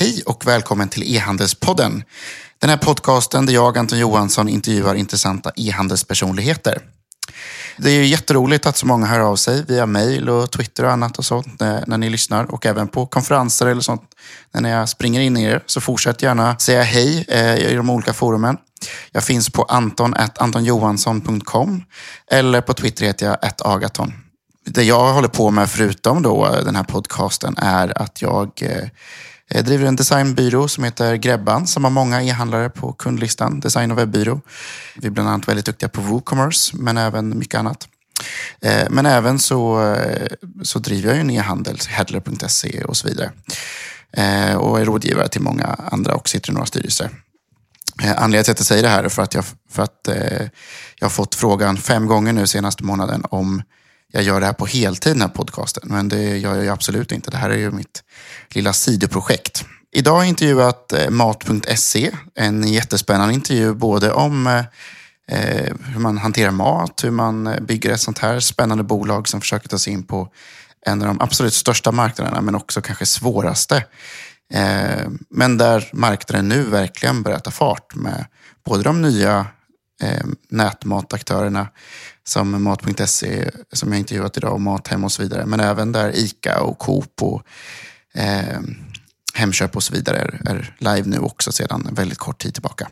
Hej och välkommen till E-handelspodden. Den här podcasten där jag, Anton Johansson, intervjuar intressanta e-handelspersonligheter. Det är jätteroligt att så många hör av sig via mail och Twitter och annat och sånt när, när ni lyssnar och även på konferenser eller sånt. När jag springer in i er så fortsätt gärna säga hej eh, i de olika forumen. Jag finns på anton.antonjohansson.com eller på Twitter heter jag agaton. Det jag håller på med förutom då eh, den här podcasten är att jag eh, jag driver en designbyrå som heter Grebban som har många e-handlare på kundlistan, design och webbyrå. Vi är bland annat väldigt duktiga på WooCommerce, men även mycket annat. Eh, men även så, eh, så driver jag en e-handel, headler.se och så vidare. Och är rådgivare till många andra och sitter i några styrelser. Anledningen till att jag säger det här är för att jag, för att jag har fått frågan fem gånger nu senaste månaden om jag gör det här på heltid, den här podcasten. Men det gör jag absolut inte. Det här är ju mitt lilla sidoprojekt. Idag har jag intervjuat eh, Mat.se. En jättespännande intervju både om eh, eh, hur man hanterar mat, hur man bygger ett sånt här spännande bolag som försöker ta sig in på en av de absolut största marknaderna, men också kanske svåraste. Men där marknaden nu verkligen börjar ta fart med både de nya nätmataktörerna som Mat.se som jag intervjuat idag och Mathem och så vidare. Men även där ICA och Coop och eh, Hemköp och så vidare är, är, live nu också sedan väldigt kort tid tillbaka.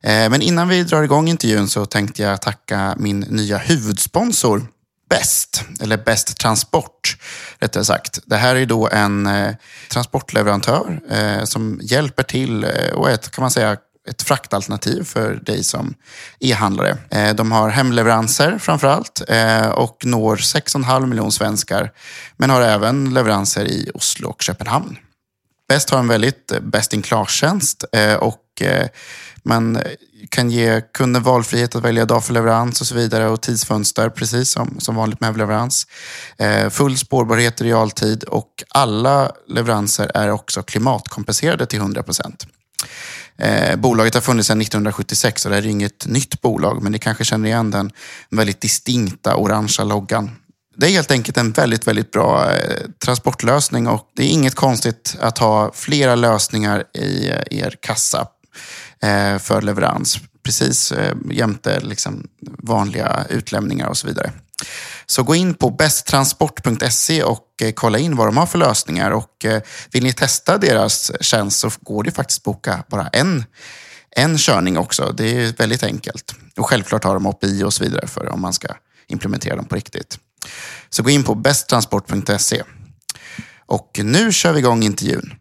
Eh, men innan vi drar igång intervjun så tänkte jag tacka min nya huvudsponsor Best, eller Best Transport rättare sagt. Det här är då en eh, transportleverantör eh, som hjälper till eh, och är ett, kan man säga, ett fraktalternativ för dig som e-handlare. Eh, de har hemleveranser framför allt eh, och når 6,5 miljoner svenskar. Men har även leveranser i Oslo och Köpenhamn. Best har en väldigt eh, best in class-tjänst och man kan ge kunden valfrihet att välja dag för leverans och så vidare och tidsfönster precis som, som vanligt med leverans. Full spårbarhet i realtid och alla leveranser är också klimatkompenserade till 100 procent. Eh, bolaget har funnits sedan 1976 och det är inget nytt bolag, men ni kanske känner igen den väldigt distinkta orangea loggan. Det är helt enkelt en väldigt, väldigt bra eh, transportlösning och det är inget konstigt att ha flera lösningar i eh, er kassa eh, för leverans. Precis eh, jämte liksom, vanliga utlämningar och så vidare. Så gå in på besttransport.se och eh, kolla in vad de har för lösningar. Och eh, vill ni testa deras tjänst så går det faktiskt att boka bara en, en körning också. Det är väldigt enkelt. Och självklart har de API och så vidare för om man ska implementera dem på riktigt. Så gå in på besttransport.se. Och nu kör vi igång intervjun.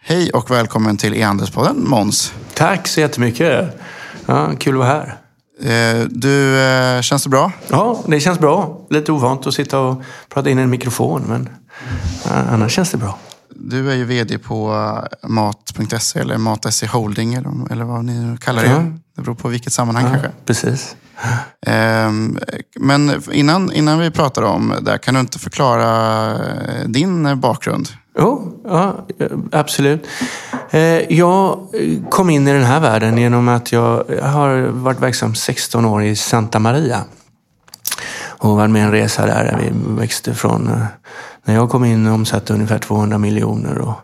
Hej och välkommen till e-handelspodden Måns. Tack så jättemycket. Ja, kul att vara här. Eh, du, eh, känns det bra? Ja, det känns bra. Lite ovant att sitta och prata in i en mikrofon, men eh, annars känns det bra. Du är ju vd på eh, Mat.se eller Mat.se Holding eller vad ni kallar det. Ja. Det beror på vilket sammanhang ja, kanske. Precis. Ehm, men innan, innan vi pratar om det, kan du inte förklara din bakgrund? Jo, ja, absolut. Eh, jag kom in i den här världen genom att jag har varit verksam 16 år i Santa Maria. Och var med en resa där, där vi växte från... Eh, när jag kom in omsatte ungefär 200 miljoner. Och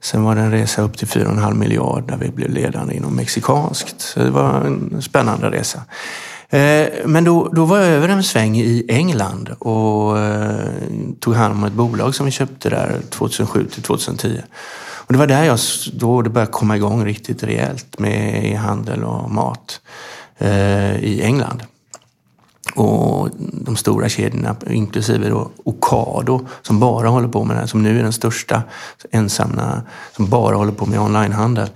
sen var det en resa upp till 4,5 miljarder där vi blev ledande inom mexikanskt. Så det var en spännande resa. Eh, men då, då var jag över en sväng i England och eh, tog hand om ett bolag som vi köpte där 2007 till 2010. Och det var där jag, då det började komma igång riktigt rejält med handel och mat i England. Och de stora kedjorna, inklusive då Ocado, som bara håller på med det här, som nu är den största ensamma, som bara håller på med onlinehandel.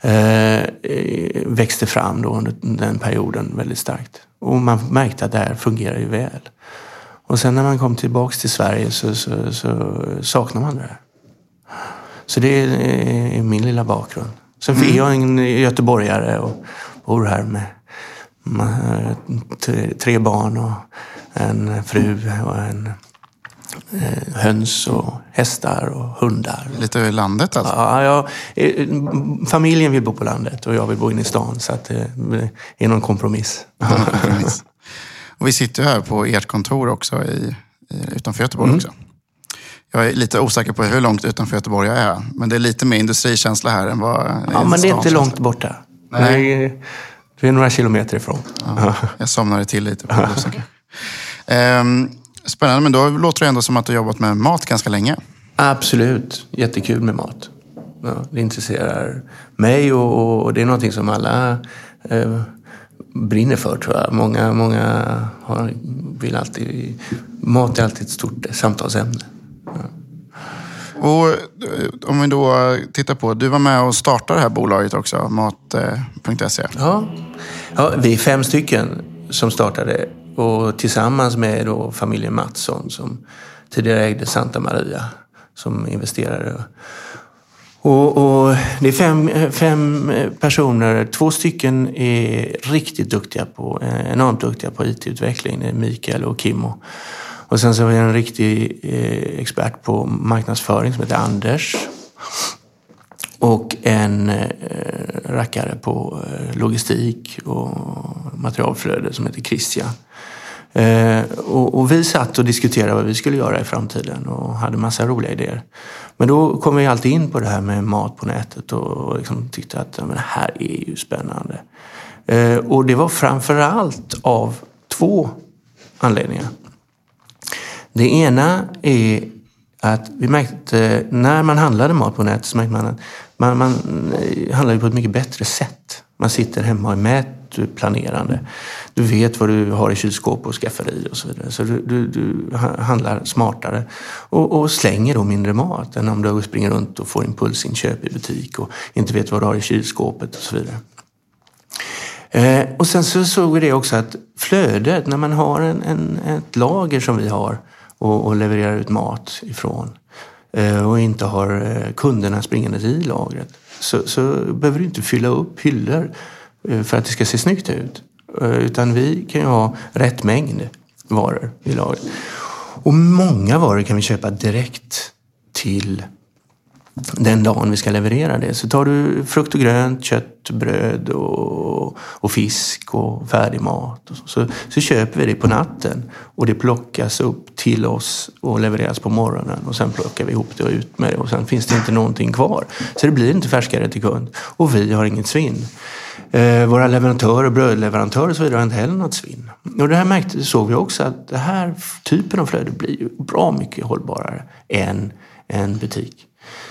Eh, växte fram då under den perioden väldigt starkt. Och man märkte att det här fungerar ju väl. Och sen när man kom tillbaks till Sverige så, så, så saknar man det här. Så det är min lilla bakgrund. Sen mm. är jag en göteborgare och bor här med tre barn och en fru och en Eh, höns och hästar och hundar. Lite över landet alltså? Ja, ja, eh, familjen vill bo på landet och jag vill bo inne i stan. Så att eh, det är någon kompromiss. och vi sitter här på ert kontor också i, utanför Göteborg mm. också. Jag är lite osäker på hur långt utanför Göteborg jag är. Men det är lite mer industrikänsla här än vad Ja, men det är inte långt borta. Nej. Det, är, några kilometer ifrån. Ja, jag somnade till lite på. Ehm, Spännande, men då låter det ändå som att du har jobbat med mat ganska länge. Absolut. Jättekul med mat. Ja, det intresserar mig och, och det är någonting som alla eh, brinner för tror jag. Många, många har, vill alltid... Mat är alltid ett stort samtalsämne. Och eh, om vi då tittar på, du var med och startade det här bolaget också, mat.se. Eh, ja. ja, vi är fem stycken som startade och tillsammans med då familjen Mattsson som tidigare ägde Santa Maria som investerare. Och, och det är fem, fem personer, två stycken är riktigt duktiga på, eh, enormt duktiga på IT-utveckling. Det är Mikael och Kimmo. Och sen så har vi en riktig eh, expert på marknadsföring som heter Anders. Och en eh, rackare på eh, logistik och materialflöde som heter Christian. Eh, och, och, vi satt och diskuterade vad vi skulle göra i framtiden och hade massa roliga idéer. Men då kom vi alltid in på det här med mat på nätet och liksom tyckte att men det här är ju spännande. Eh, och det var framför allt av två anledningar. Det ena är att vi märkte när man handlade mat på nätet så märkte man att man, man eh, handlade på ett mycket bättre sätt. Man sitter hemma och är mätplanerande. Du vet vad du har i kylskåp och skafferi och så vidare. Så du, du, du handlar smartare och, och, slänger då mindre mat än om du springer runt och får impulsinköp i butik och inte vet vad du har i kylskåpet och så vidare. Eh, och sen så såg vi det också att flödet, när man har en, en ett lager som vi har och, och levererar ut mat ifrån eh, och inte har eh, kunderna springande i lagret så, så behöver du inte fylla upp hyllor eh, för att det ska se snyggt ut. Eh, utan vi kan ju ha rätt mängd varor i lagret. Och många varor kan vi köpa direkt till den dagen vi ska leverera det. Så tar du frukt och grönt, kött, bröd och, och fisk och färdig mat. Och så, så, så, köper vi det på natten och det plockas upp till oss och levereras på morgonen. Och sen plockar vi ihop det och ut med det och sen finns det inte någonting kvar. Så det blir inte färskare till kund. Och vi har inget svinn. Eh, våra leverantörer, brödleverantörer och så vidare har inte heller något svinn. Och det här märkte, såg vi också att den här typen av flöde blir ju bra mycket hållbarare än en butik.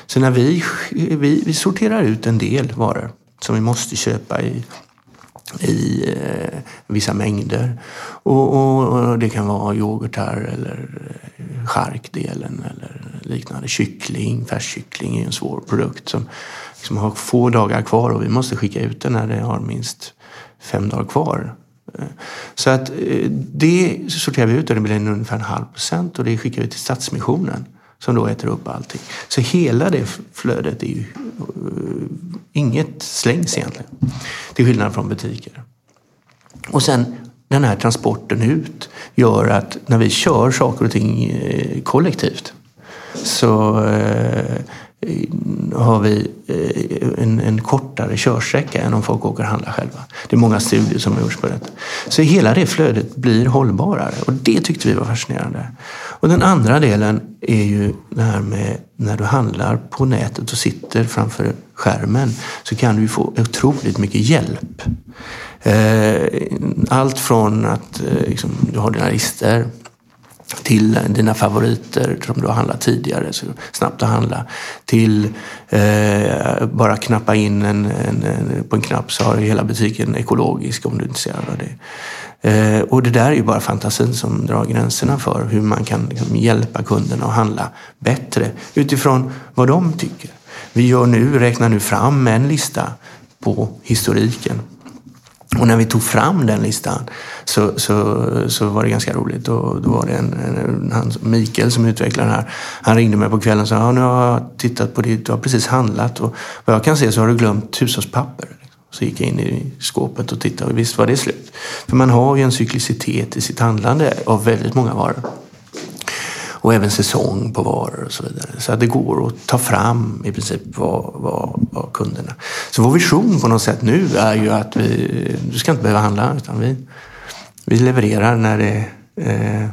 Så när vi, vi, vi sorterar ut en del varor som vi måste köpa i, i eh, vissa mängder. Och, och, och, det kan vara yoghurtar eller eh, charkdelen eller liknande. Kyckling, färskkyckling är en svår produkt som liksom har få dagar kvar och vi måste skicka ut den när det har minst fem dagar kvar. Eh, så att eh, det sorterar vi ut och det blir ungefär en halv procent och det skickar vi till Stadsmissionen som då äter upp allting. Så hela det flödet är ju uh, inget slängs egentligen. Till skillnad från butiker. Och sen den här transporten ut gör att när vi kör saker och ting eh, kollektivt så eh, Eh, har vi eh, en, en, kortare körsträcka än om folk åker och handlar själva. Det är många studier som har gjorts på detta. Så hela det flödet blir hållbarare och det tyckte vi var fascinerande. Och den andra delen är ju det här med när du handlar på nätet och sitter framför skärmen så kan du få otroligt mycket hjälp. Eh, allt från att liksom, du har dina listor till dina favoriter som du har handlat tidigare, så snabbt att handla. Till eh, bara knappa in en, en, en, på en knapp så har hela butiken ekologisk om du är intresserad av det. Eh, och det där är ju bara fantasin som drar gränserna för hur man kan liksom, hjälpa kunderna att handla bättre utifrån vad de tycker. Vi gör nu, räknar nu fram en lista på historiken och när vi tog fram den listan så, så, så var det ganska roligt. Och då var det en, en, han, Mikael som utvecklade den här. Han ringde mig på kvällen och sa ja, nu har jag tittat på det. Du har precis handlat och vad jag kan se så har du glömt hushållspapper. Så gick jag in i skåpet och tittade och visst var det slut. För man har ju en cyklicitet i sitt handlande av väldigt många varor. Och även säsong på varor och så vidare. Så att det går att ta fram i princip vad, vad, vad kunderna... Så vår vision på något sätt nu är ju att vi, du ska inte behöva handla utan vi, vi levererar när, det, eh,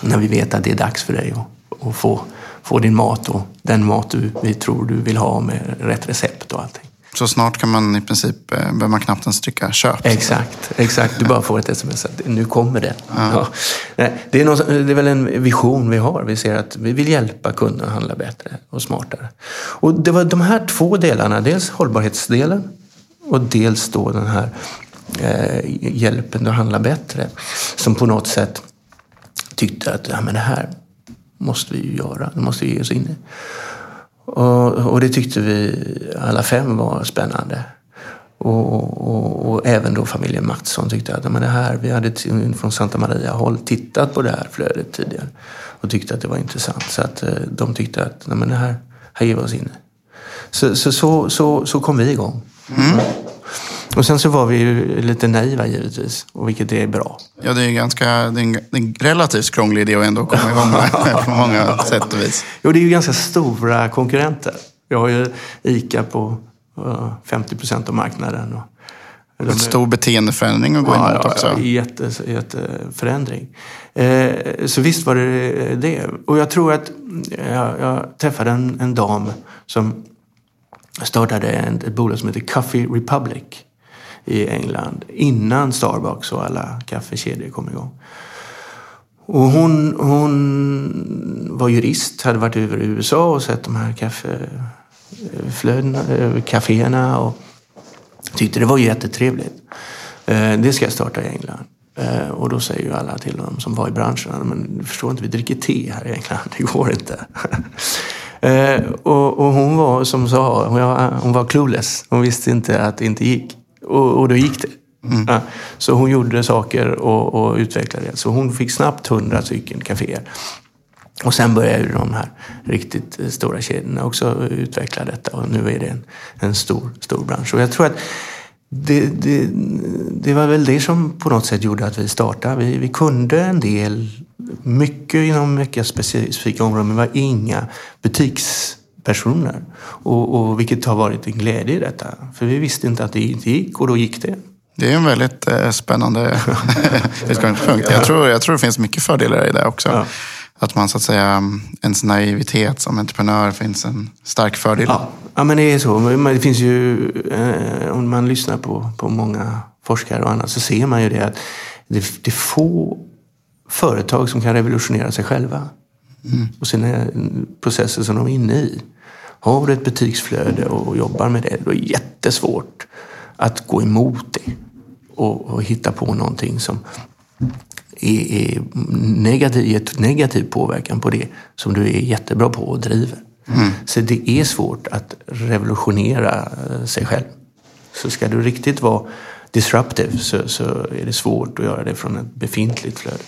när vi vet att det är dags för dig att, att få få din mat och den mat du, vi tror du vill ha med rätt recept och allting. Så snart kan man i princip, eh, behöver man knappt ens trycka köp. Exakt, exakt. Du bara får ett sms att nu kommer det. Ja. Ja. Det, är någon, det är väl en vision vi har. Vi ser att vi vill hjälpa kunden att handla bättre och smartare. Och det var de här två delarna, dels hållbarhetsdelen och dels då den här eh, hjälpen att handla bättre. Som på något sätt tyckte att ja, men det här måste vi ju göra, det måste vi ge oss in i. Och, och det tyckte vi alla fem var spännande. Och, och, och, även då familjen Mattsson tyckte att men det här, vi hade från Santa Maria håll tittat på det här flödet tidigare och tyckte att det var intressant. Så att eh, de tyckte att men det här, här ger vi oss in så, så, så, så, så kom vi igång. Mm. Och sen så var vi ju lite naiva givetvis, och vilket är bra. Ja, det är, ganska, det är en, det är en relativt krånglig idé att ändå komma igång med på många sätt och vis. Jo, det är ju ganska stora konkurrenter. Vi har ju ICA på 50 procent av marknaden. Ett stor beteendeförändring att gå ja, emot också. Ja, jätte, jätteförändring. Eh, så visst var det det. Och jag tror att jag, jag träffade en, en dam som startade ett bolag som heter Coffee Republic i England innan Starbucks och alla kaffekedjor kom igång. Och hon, hon var jurist, hade varit över i USA och sett de här kaffeflödena, eh, kaféerna och tyckte det var jättetrevligt. Eh, det ska jag starta i England. Eh, och då säger ju alla till dem som var i branschen, men du förstår inte, vi dricker te här i England, det går inte. och, och, hon var som sa, hon var clueless, hon visste inte att det inte gick. Och, och då gick det. Mm. Ja, så hon gjorde saker och, och utvecklade det. Så hon fick snabbt hundra stycken kaféer. Och sen började de här riktigt stora kedjorna också utveckla detta och nu är det en, en stor, stor bransch. Och jag tror att det, det, det, var väl det som på något sätt gjorde att vi startade. Vi, vi kunde en del, mycket inom mycket specifika områden, men var inga butiks personer. Och, och, vilket har varit en glädje i detta. För vi visste inte att det inte gick och då gick det. Det är en väldigt eh, spännande utgångspunkt. Jag tror, jag tror det finns mycket fördelar i det också. Ja. Att man så att säga, ens naivitet som entreprenör finns en stark fördel. Ja, ja men det är så. Det finns ju, eh, om man lyssnar på, på många forskare och annat så ser man ju det att det, det är få företag som kan revolutionera sig själva. Mm. Och sina processer som de är inne i. Har du ett butiksflöde och jobbar med det, då är det jättesvårt att gå emot det och, och hitta på någonting som är, är negativ, ger negativ påverkan på det som du är jättebra på och driver. Mm. Så det är svårt att revolutionera eh, sig själv. Så ska du riktigt vara disruptive så, så är det svårt att göra det från ett befintligt flöde.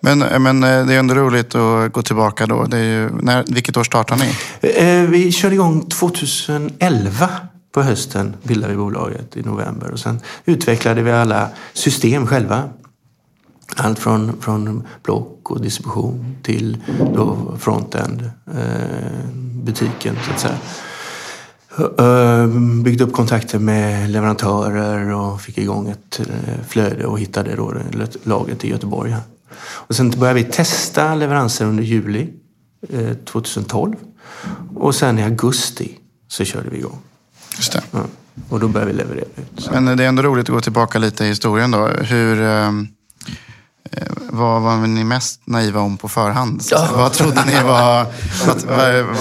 Men, eh, men eh, det är ändå roligt att gå tillbaka då. Det är ju, när, vilket år startade ni? Eh, vi körde igång 2011 på hösten bildade vi bolaget i november och sen utvecklade vi alla system själva. Allt från, från block och distribution till då frontend, butiken så att säga. Byggde upp kontakter med leverantörer och fick igång ett flöde och hittade då lagret i Göteborg. Och sen började vi testa leveranser under juli 2012. Eh, och sen i augusti så körde vi igång. Just det. Ja. Och då började vi leverera ut. Men det är ändå roligt att gå tillbaka lite i historien då. Hur... Um vad var ni mest naiva om på förhand? Ja. Vad trodde ni var, vad,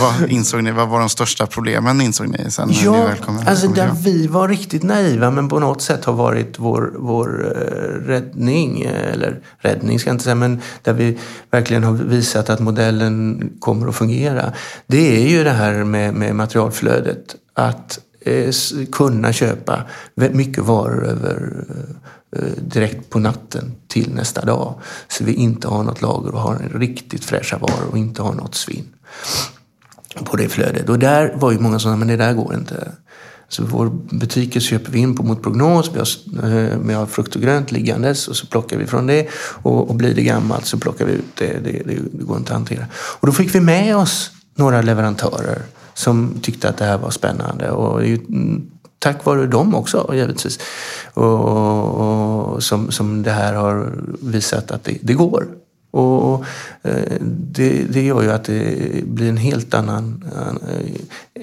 vad, insåg ni, vad var de största problemen insåg ni sen ja, ni väl kom, alltså där vi var riktigt naiva men på något sätt har varit vår, vår uh, räddning, eller räddning ska jag inte säga, men där vi verkligen har visat att modellen kommer att fungera. Det är ju det här med, med materialflödet. Att eh, kunna köpa mycket varor över Eh, Eh, direkt på natten till nästa dag. Så vi inte har något lager och har en riktigt fräscha varor och inte har något svinn på det flödet. Och där var ju många som sa, men det där går inte. Så vår butiker köper vi in på mot prognos. Vi har, eh, vi har frukt och grönt liggandes och så plockar vi från det. Och, och blir det gammalt så plockar vi ut det. Det, det. det går inte att hantera. Och då fick vi med oss några leverantörer som tyckte att det här var spännande. Och det är ju mm, tack vare dem också givetvis. Och, och som, som det här har visat att det, det går. Och eh, det, det gör ju att det blir en helt annan eh,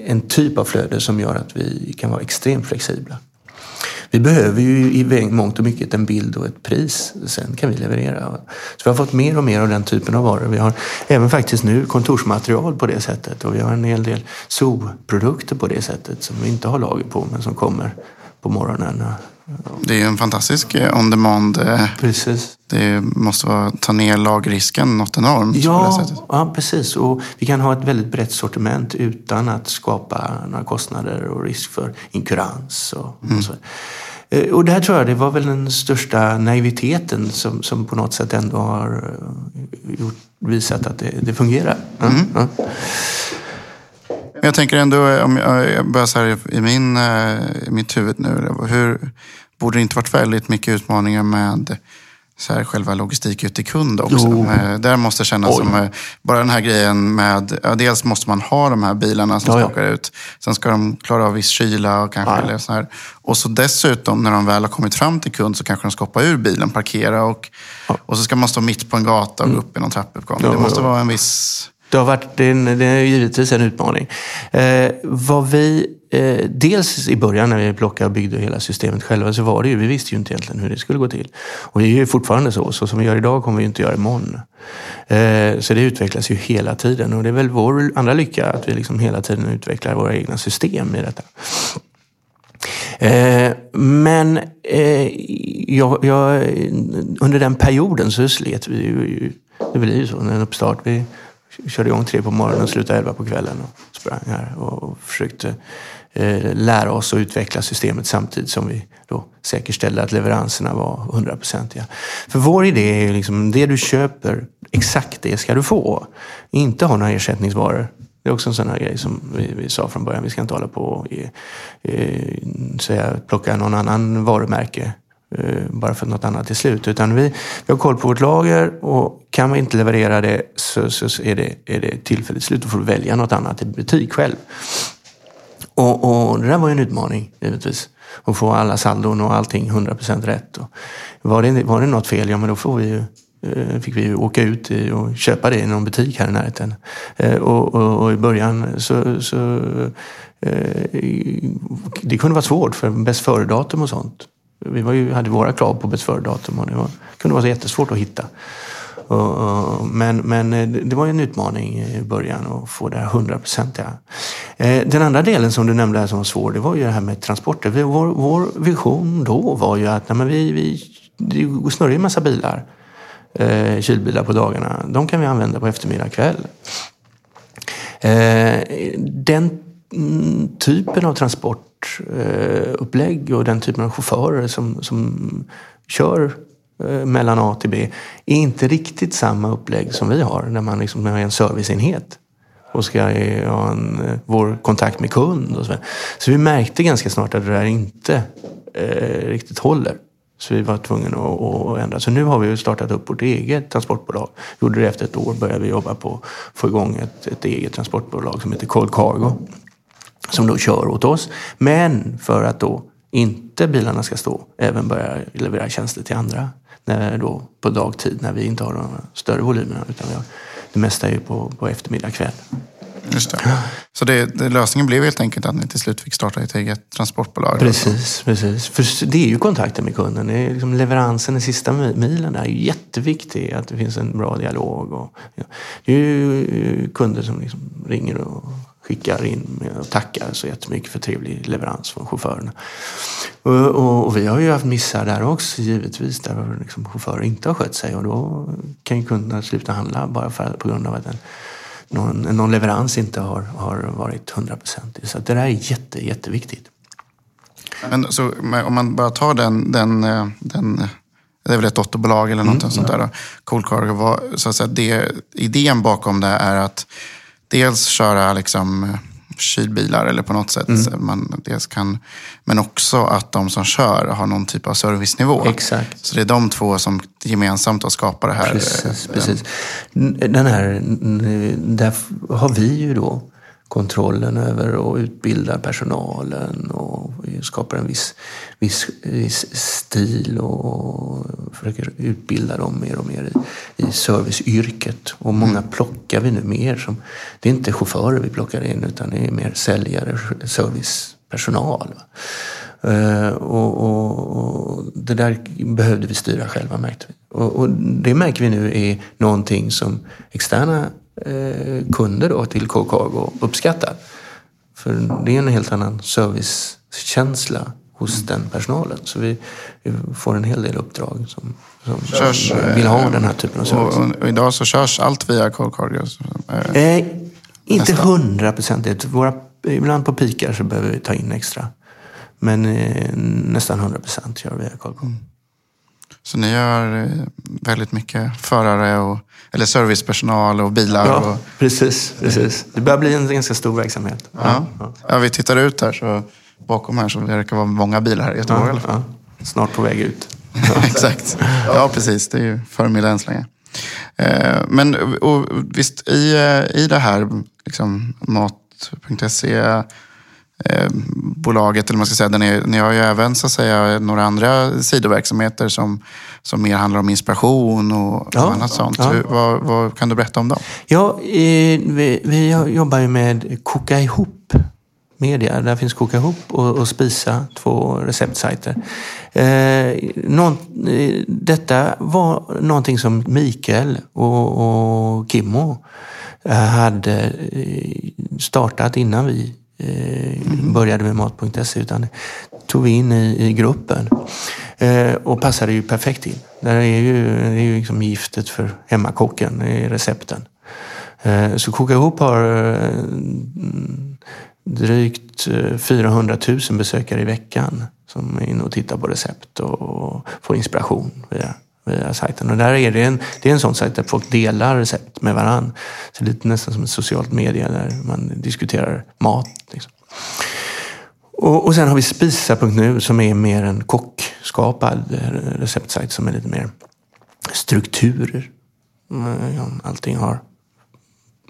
en typ av flöde som gör att vi kan vara extremt flexibla. Vi behöver ju i mångt och mycket en bild och ett pris. Sen kan vi leverera. Så vi har fått mer och mer av den typen av varor. Vi har även faktiskt nu kontorsmaterial på det sättet och vi har en hel del zoo-produkter på det sättet som vi inte har lager på men som kommer på morgonen. Det är ju en fantastisk eh, on-demand. Eh, precis. Det måste vara, ta ner lagrisken något enormt. Ja, ja, precis. Och vi kan ha ett väldigt brett sortiment utan att skapa några kostnader och risk för inkurans. Och, mm. och så. Eh, och där tror jag det var väl den största naiviteten som, som på något sätt ändå har gjort, visat att det, det fungerar. Mm. Ja. Jag tänker ändå, om jag börjar så här i, min, i mitt huvud nu. Hur, borde det inte varit väldigt mycket utmaningar med så här, själva logistik ut till kund också. Jo. Eh, där måste kännas Oj. som, eh, bara den här grejen med, ja, dels måste man ha de här bilarna som ja, ska åka ut. Sen ska de klara av viss kyla och kanske ja. eller så här. Och så dessutom när de väl har kommit fram till kund så kanske de ska hoppa ur bilen, parkera och, ja. och så ska man stå mitt på en gata och gå upp i någon trappuppgång. det måste vara en viss det har varit det är, en, det är givetvis en utmaning. Eh, vad vi, eh, dels i början när vi plockade och byggde hela systemet själva så var det ju, vi visste ju inte egentligen hur det skulle gå till. Och det är ju fortfarande så, så som vi gör idag kommer vi inte göra imorgon. Eh, så det utvecklas ju hela tiden och det är väl vår andra lycka att vi liksom hela tiden utvecklar våra egna system i detta. Eh, men eh, jag, jag, under den perioden så slet vi ju, det blir ju så, en uppstart. Vi, körde igång tre på morgonen och slutade elva på kvällen och sprang här och försökte eh, lära oss att utveckla systemet samtidigt som vi då säkerställde att leveranserna var hundraprocentiga. För vår idé är ju liksom, det du köper, exakt det ska du få. Inte ha några ersättningsvaror. Det är också en sån här grej som vi, vi sa från början. Vi ska inte hålla på och eh, eh säga, plocka någon annan varumärke Eh, bara för att något annat är slut. Utan vi, vi har koll på vårt lager och kan vi inte leverera det så, så är, det, är det tillfälligt slut. Då får du välja något annat i butik själv. Och, och det där var ju en utmaning givetvis. Att få alla saldon och allting 100% rätt. Och var, det, var det något fel, ja men då får vi ju eh, fick vi åka ut och köpa det i någon butik här i närheten. Eh, och, och, och i början så, så det kunde vara svårt för bäst före-datum och sånt vi var ju, hade våra krav på besvärdatum och det var, kunde vara så jättesvårt att hitta. men, men eh, det var en utmaning i början att få det här hundraprocentiga. Eh, den andra delen som du nämnde som var svår, det var ju det här med transporter. Vår, vår vision då var ju att nej, men vi, vi, det snurrar ju en massa bilar, eh, kylbilar på dagarna. De kan vi använda på eftermiddag kväll. Den mm, typen av transport transportupplägg eh, och den typen av chaufförer som, som kör eh, mellan A till B är inte riktigt samma upplägg som vi har när man liksom har en serviceenhet och ska eh, ha en, vår kontakt med kund. Och så, så vi märkte ganska snart att det där inte eh, riktigt håller. Så vi var tvungna att, att, ändra. Så nu har vi startat upp vårt eget transportbolag. Gjorde det efter ett år. Började vi jobba på att få igång ett, ett eget transportbolag som heter Cold Cargo som då kör åt oss. Men för att då inte bilarna ska stå, även börja leverera tjänster till andra. När då på dagtid när vi inte har de större volymerna. Utan vi har, det mesta är ju på, på eftermiddag kväll. Just det. Så det, det, lösningen blev helt enkelt att ni till slut fick starta ett eget transportbolag? Precis, precis. För det är ju kontakten med kunden. Det är liksom leveransen, den sista milen där är jätteviktig. Att det finns en bra dialog. Och, ja. Det är ju kunder som liksom ringer och skickar in och tackar så jättemycket för trevlig leverans från chaufförerna. Och, och, och vi har ju haft missar där också givetvis, där liksom chaufförer inte har skött sig och då kan ju kunderna sluta handla bara för, på grund av att en, någon, någon leverans inte har, har varit hundraprocentig. Så det där är jätte, jätteviktigt. Men så, om man bara tar den, den, den det är väl ett dotterbolag eller något mm, sånt ja. där. Cool Cargo, så att säga, det, idén bakom det är att dels köra liksom kylbilar eller på något sätt. Mm. Man dels kan, men också att de som kör har någon typ av servicenivå. Exakt. Så det är de två som gemensamt har skapat det här. Precis, precis. Den här, där har vi ju då kontrollen över och utbildar personalen och skapar en viss, viss, viss stil och försöker utbilda dem mer och mer i, i serviceyrket. Och många mm. plockar vi nu mer som, det är inte chaufförer vi plockar in utan det är mer säljare, servicepersonal. Uh, och, och, och, det där behövde vi styra själva märkte vi. Och, och, det märker vi nu är någonting som externa eh, kunder då till K-Cargo uppskattar. För det är en helt annan servicekänsla hos mm. den personalen. Så vi, vi, får en hel del uppdrag som, som körs, vill ha den här typen av service. Och, och idag så körs allt via K-Cargo? Eh, inte hundraprocentigt. Ibland på pikar så behöver vi ta in extra. Men eh, nästan hundra procent gör vi via Cargo. Mm. Så ni gör eh, väldigt mycket förare och eller servicepersonal och bilar. Ja, och... precis, precis. Det börjar bli en ganska stor verksamhet. Ja. Ja. ja vi tittar ut här så bakom här så verkar vara många bilar här i Göteborg ja, i alla fall. Snart på väg ut. Exakt. Ja, precis. Det är ju förmiddag än så länge. Eh, men och, visst, i, eh, i det här liksom, mat.se Eh, bolaget, eller man ska säga, den är, ni har ju även så att säga, några andra sidoverksamheter som, som mer handlar om inspiration och, ja, och annat sånt. Ja. Vad, vad, kan du berätta om dem? Ja, vi, vi jobbar ju med Koka ihop media. Där finns Koka ihop och, och Spisa, två receptsajter. Eh, någon, eh, detta var någonting som Mikael och, och Kimmo hade startat innan vi. Eh, började med Mat.se utan tog vi in i, i gruppen. Eh, och passade ju perfekt in. Det är ju, det är ju liksom giftet för hemmakocken i recepten. Eh, så Koka ihop har eh, drygt eh, 400 000 besökare i veckan som är inne och tittar på recept och får inspiration via via sajten. Och där är det, en, det är en sån sajt där folk delar recept med varandra. Så det är nästan som ett socialt media där man diskuterar mat. Liksom. Och, och sen har vi spisa.nu som är mer en kockskapad receptsajt som är lite mer strukturer. Allting har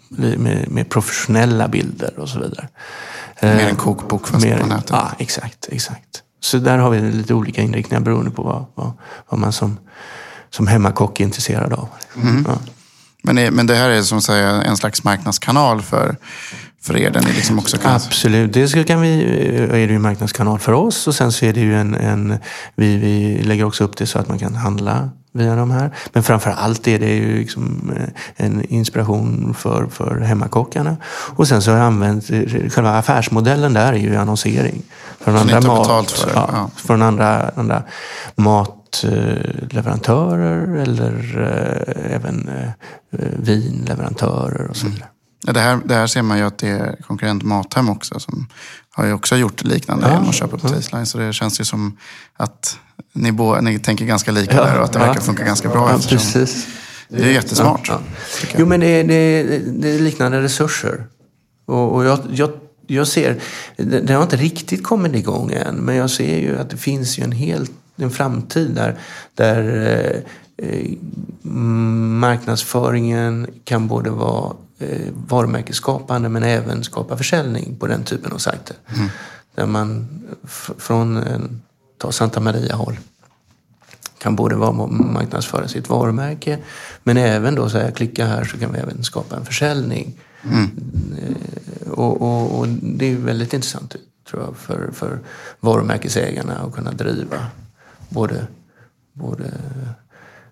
med, med professionella bilder och så vidare. Mer en kokbok fast mer, på nätet? Ja, exakt, exakt. Så där har vi lite olika inriktningar beroende på vad, vad, vad man som som hemmakock är intresserad av. Mm. Ja. Men, men det här är som säger en slags marknadskanal för, för er? Den är liksom också kan... Absolut, dels kan vi, är det ju en marknadskanal för oss och sen så är det ju en, en vi, vi lägger också upp det så att man kan handla via de här. Men framför allt är det ju liksom eh, en inspiration för, för hemmakockarna. Och sen så har jag använt, själva affärsmodellen där är ju annonsering. Från andra, mat, för, ja, ja. från andra, andra mat matleverantörer eller eh, även eh, vinleverantörer och så vidare. Ja, det, här, det här ser man ju att det är konkurrent Mathem också som har ju också gjort liknande ja, genom att köpa på Tasteline. Så det känns ju som att ni, bo, ni tänker ganska lika ja, där och att det ja, verkar funka ganska bra. Ja, precis. Det är jättesmart. Ja, Jo, men det, det, det är liknande resurser. Och, och jag, jag, jag ser, det, det har inte riktigt kommit igång än, men jag ser ju att det finns ju en helt en framtid där, där eh, marknadsföringen kan både vara eh, varumärkesskapande men även skapa försäljning på den typen av sajter. Mm. Där man från ta Santa Maria-håll kan både vara marknadsföra sitt varumärke men även då säga klicka här så kan vi även skapa en försäljning. Mm. Eh, och, och, och, det är väldigt intressant tror jag för, för varumärkesägarna att kunna driva både, både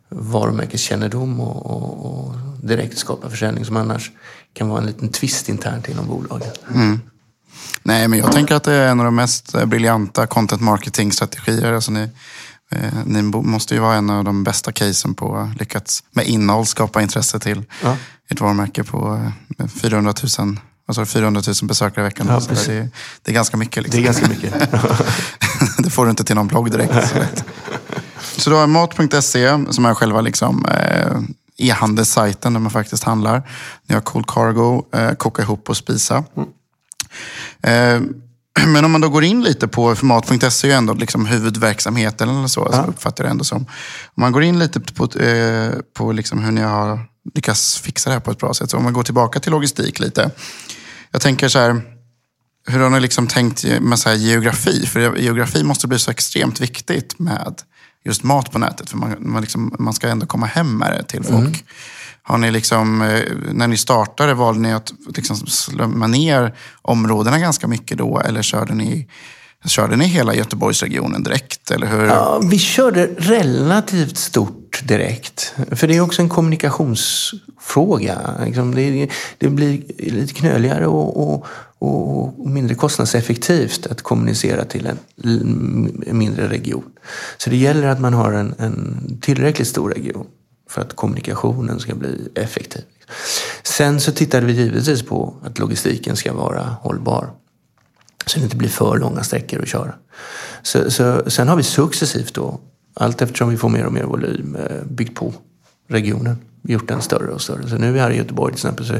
varumärkeskännedom och, och, och direkt skapa försäljning som annars kan vara en liten twist internt inom bolaget. Mm. Nej, men jag tänker att det är en av de mest briljanta content marketing-strategier. Alltså ni, eh, ni måste ju vara en av de bästa casen på att lyckats med innehåll skapa intresse till ja. ett varumärke på 400 eh, 000 Alltså 400 000 besökare i veckan. Ja, det, det, är ganska mycket. Liksom. Det är ganska mycket. det får du inte till någon blogg direkt. Så, så du har mat.se som är själva liksom, eh, e-handelssajten där man faktiskt handlar. Ni har Cold Cargo, eh, Koka ihop och Spisa. Mm. Eh, men om man då går in lite på, för mat.se är ju ändå liksom huvudverksamheten eller så, ja. så uppfattar jag det ändå som. Om man går in lite på, eh, på liksom hur ni har lyckas fixa det här på ett bra sätt. Så om man går tillbaka till logistik lite. Jag tänker så här, hur har ni liksom tänkt med så här geografi? För geografi måste bli så extremt viktigt med just mat på nätet. För man, man, liksom, man ska ändå komma hem med det till folk. Mm. Har ni liksom, eh, när ni startade, valde ni att liksom slumma ner områdena ganska mycket då? Eller körde ni, körde ni hela Göteborgsregionen direkt? Eller hur? Ja, vi körde relativt stort direkt. För det är också en kommunikationsfråga. Liksom. Det, blir lite knöligare och, mindre kostnadseffektivt att kommunicera till en mindre region. Så det gäller att man har en, en tillräckligt stor region för att kommunikationen ska bli effektiv. Sen så tittade vi givetvis på att logistiken ska vara hållbar. Så det inte blir för långa sträckor att köra. Så, så, sen har vi successivt då, allt eftersom vi får mer och mer volym, eh, byggt på regionen. Gjort den större och större. Så nu är vi här i Göteborg till exempel så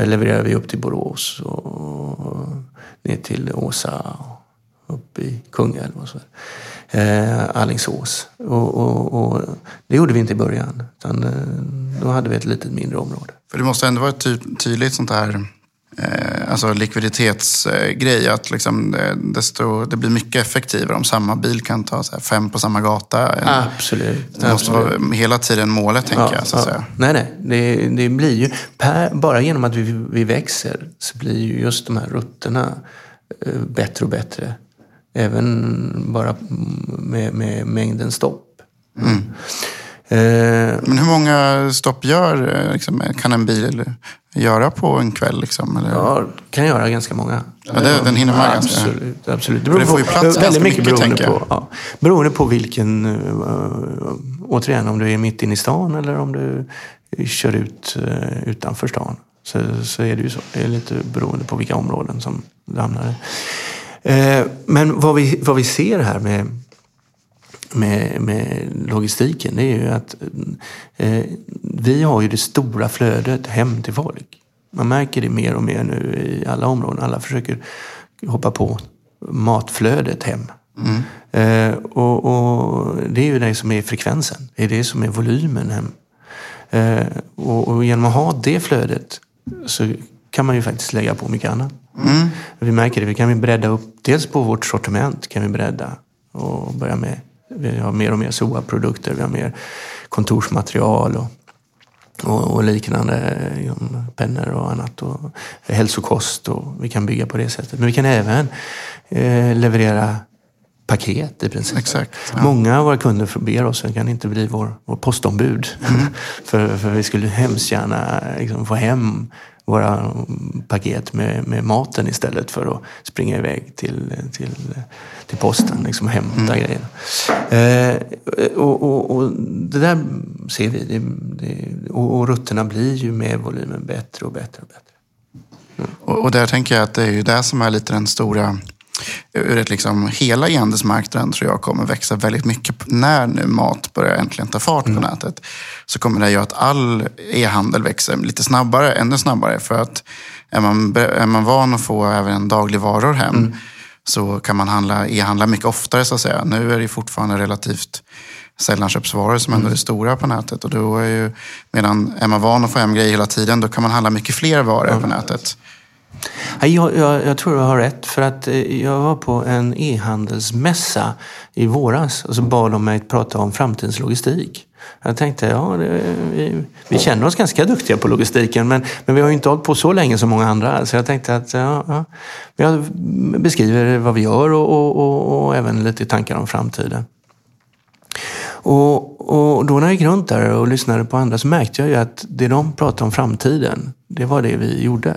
eh, levererar vi upp till Borås och ner till Åsa och upp i Kungälv och så eh, Allingsås. Och, och, och, det gjorde vi inte i början. Utan, eh, då hade vi ett litet mindre område. För det måste ändå vara ett tydligt sånt här alltså likviditetsgrej. Att liksom, eh, desto, det blir mycket effektivare om samma bil kan ta så fem på samma gata. Absolut. Det måste absolut. vara hela tiden målet, tänker ja, jag. Så att ja. säga. Nej, nej. Det, det blir ju, per, bara genom att vi, vi växer så blir ju just de här rutterna eh, bättre och bättre. Även bara med, med mängden stopp. Mm. Eh, Men hur många stopp gör, eh, liksom, kan en bil göra på en kväll? Liksom, eller? Ja, kan göra ganska många. Ja, det, den hinner med ja, ganska... Absolut. absolut. Det, beror det får ju plats väldigt mycket, mycket beroende, på, ja, beroende på vilken... Uh, återigen, om du är mitt inne i stan eller om du kör ut uh, utanför stan. Så, så är det ju så. Det är lite beroende på vilka områden som du hamnar i. Men vad vi, vad vi ser här med, med, med logistiken, det är ju att eh, vi har ju det stora flödet hem till folk. Man märker det mer och mer nu i alla områden. Alla försöker hoppa på matflödet hem. Mm. Eh, och, och, Det är ju det som är frekvensen. Det är det som är volymen hem. Eh, och, och, genom att ha det flödet så kan man ju faktiskt lägga på mycket annat. Mm. Vi märker det. Vi kan vi bredda upp, dels på vårt sortiment kan vi bredda och börja med, vi har mer och mer SOA-produkter, vi har mer kontorsmaterial och, och, och liknande, liksom, pennor och annat och hälsokost och vi kan bygga på det sättet. Men vi kan även eh, leverera paket i princip. Exakt, ja. Många av våra kunder ber oss, kan inte bli vår, vår postombud. Mm. för, för vi skulle hemskt gärna liksom, få hem våra paket med, med maten istället för att springa iväg till, till, till posten liksom hämta mm. grejer. Eh, och, och, och, det där ser vi. Det, det, och, och rutterna blir ju med volymen bättre och bättre och bättre. Mm. Och, och där tänker jag att det är ju det som är lite den stora ur ett liksom, hela e-handelsmarknaden tror jag kommer växa väldigt mycket när nu mat börjar äntligen ta fart mm. på nätet. Så kommer det göra att all e-handel växer lite snabbare, ännu snabbare. För att är man, är man van att få även dagligvaror hem mm. så kan man handla, e-handla mycket oftare så att säga. Nu är det fortfarande relativt sällanköpsvaror som ändå mm. är stora på nätet. Och då är ju, medan är man van att få hem grejer hela tiden, då kan man handla mycket fler varor mm. på nätet. Jag, jag, jag, tror du har rätt. För att eh, jag var på en e-handelsmässa i våras och så bad de mig prata om framtidens logistik. Jag tänkte, ja, det, vi, vi, känner oss ganska duktiga på logistiken men, men vi har ju inte hållit på så länge som många andra. Så jag tänkte att ja, ja, jag beskriver vad vi gör och, och, och, och även lite tankar om framtiden. Och, och, då när jag gick runt där och lyssnade på andra så märkte jag ju att det de pratade om framtiden, det var det vi gjorde.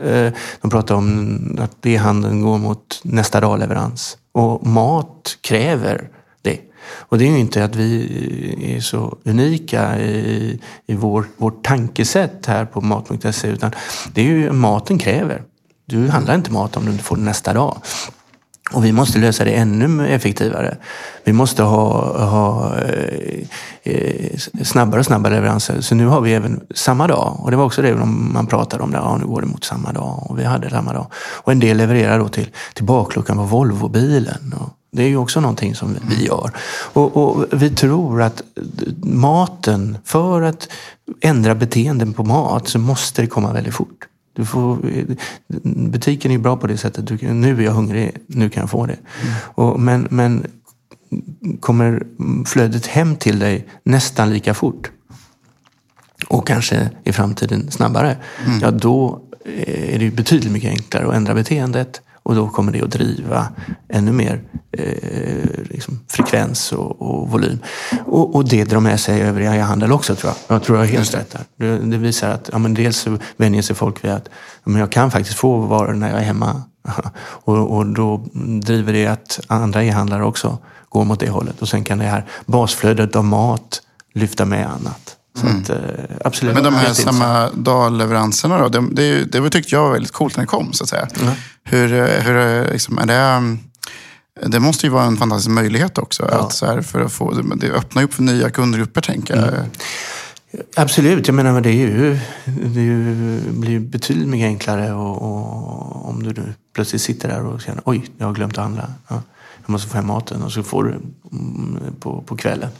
Eh, de pratar om att e-handeln går mot nästa dag-leverans. Och mat kräver det. Och det är ju inte att vi är så unika i, i vår, vårt tankesätt här på mat.se utan det är ju maten kräver. Du handlar inte mat om du inte får det nästa dag. Och vi måste lösa det ännu effektivare. Vi måste ha, ha eh, eh, snabbare och snabbare leveranser. Så nu har vi även samma dag. Och det var också det man pratade om. Där, ja, nu går det mot samma dag. Och vi hade samma dag. Och en del levererar då till, till bakluckan på Volvobilen. Och det är ju också någonting som vi gör. Och, och, vi tror att maten, för att ändra beteenden på mat så måste det komma väldigt fort. Du får, butiken är bra på det sättet. Du, nu är jag hungrig, nu kan jag få det. Mm. Och, men, men kommer flödet hem till dig nästan lika fort och kanske i framtiden snabbare, mm. ja då är det betydligt mycket enklare att ändra beteendet och då kommer det att driva ännu mer eh, liksom frekvens och, och volym. Och, och, det drar med sig övriga handel också tror jag. Jag tror jag har helt rätt där. Det, det, visar att ja, men dels så vänjer sig folk vid att ja, men jag kan faktiskt få varor när jag är hemma. och, och då driver det att andra e-handlare också går mot det hållet. Och sen kan det här basflödet av mat lyfta med annat. Mm. att, eh, absolut. Men de här samma dagleveranserna då, det, det, det tyckte jag var väldigt coolt när det kom. Så att säga. Mm. Hur, hur liksom, är det, det måste ju vara en fantastisk möjlighet också. Ja. Att, så här, för att få, det öppnar upp för nya kundgrupper tänker jag. Mm. Absolut, jag menar det, är ju, det är ju, blir betydligt mycket enklare och, och, om du nu plötsligt sitter där och känner oj, jag har glömt att handla. Ja jag måste få hem maten och så får du mm, på, på kvällen.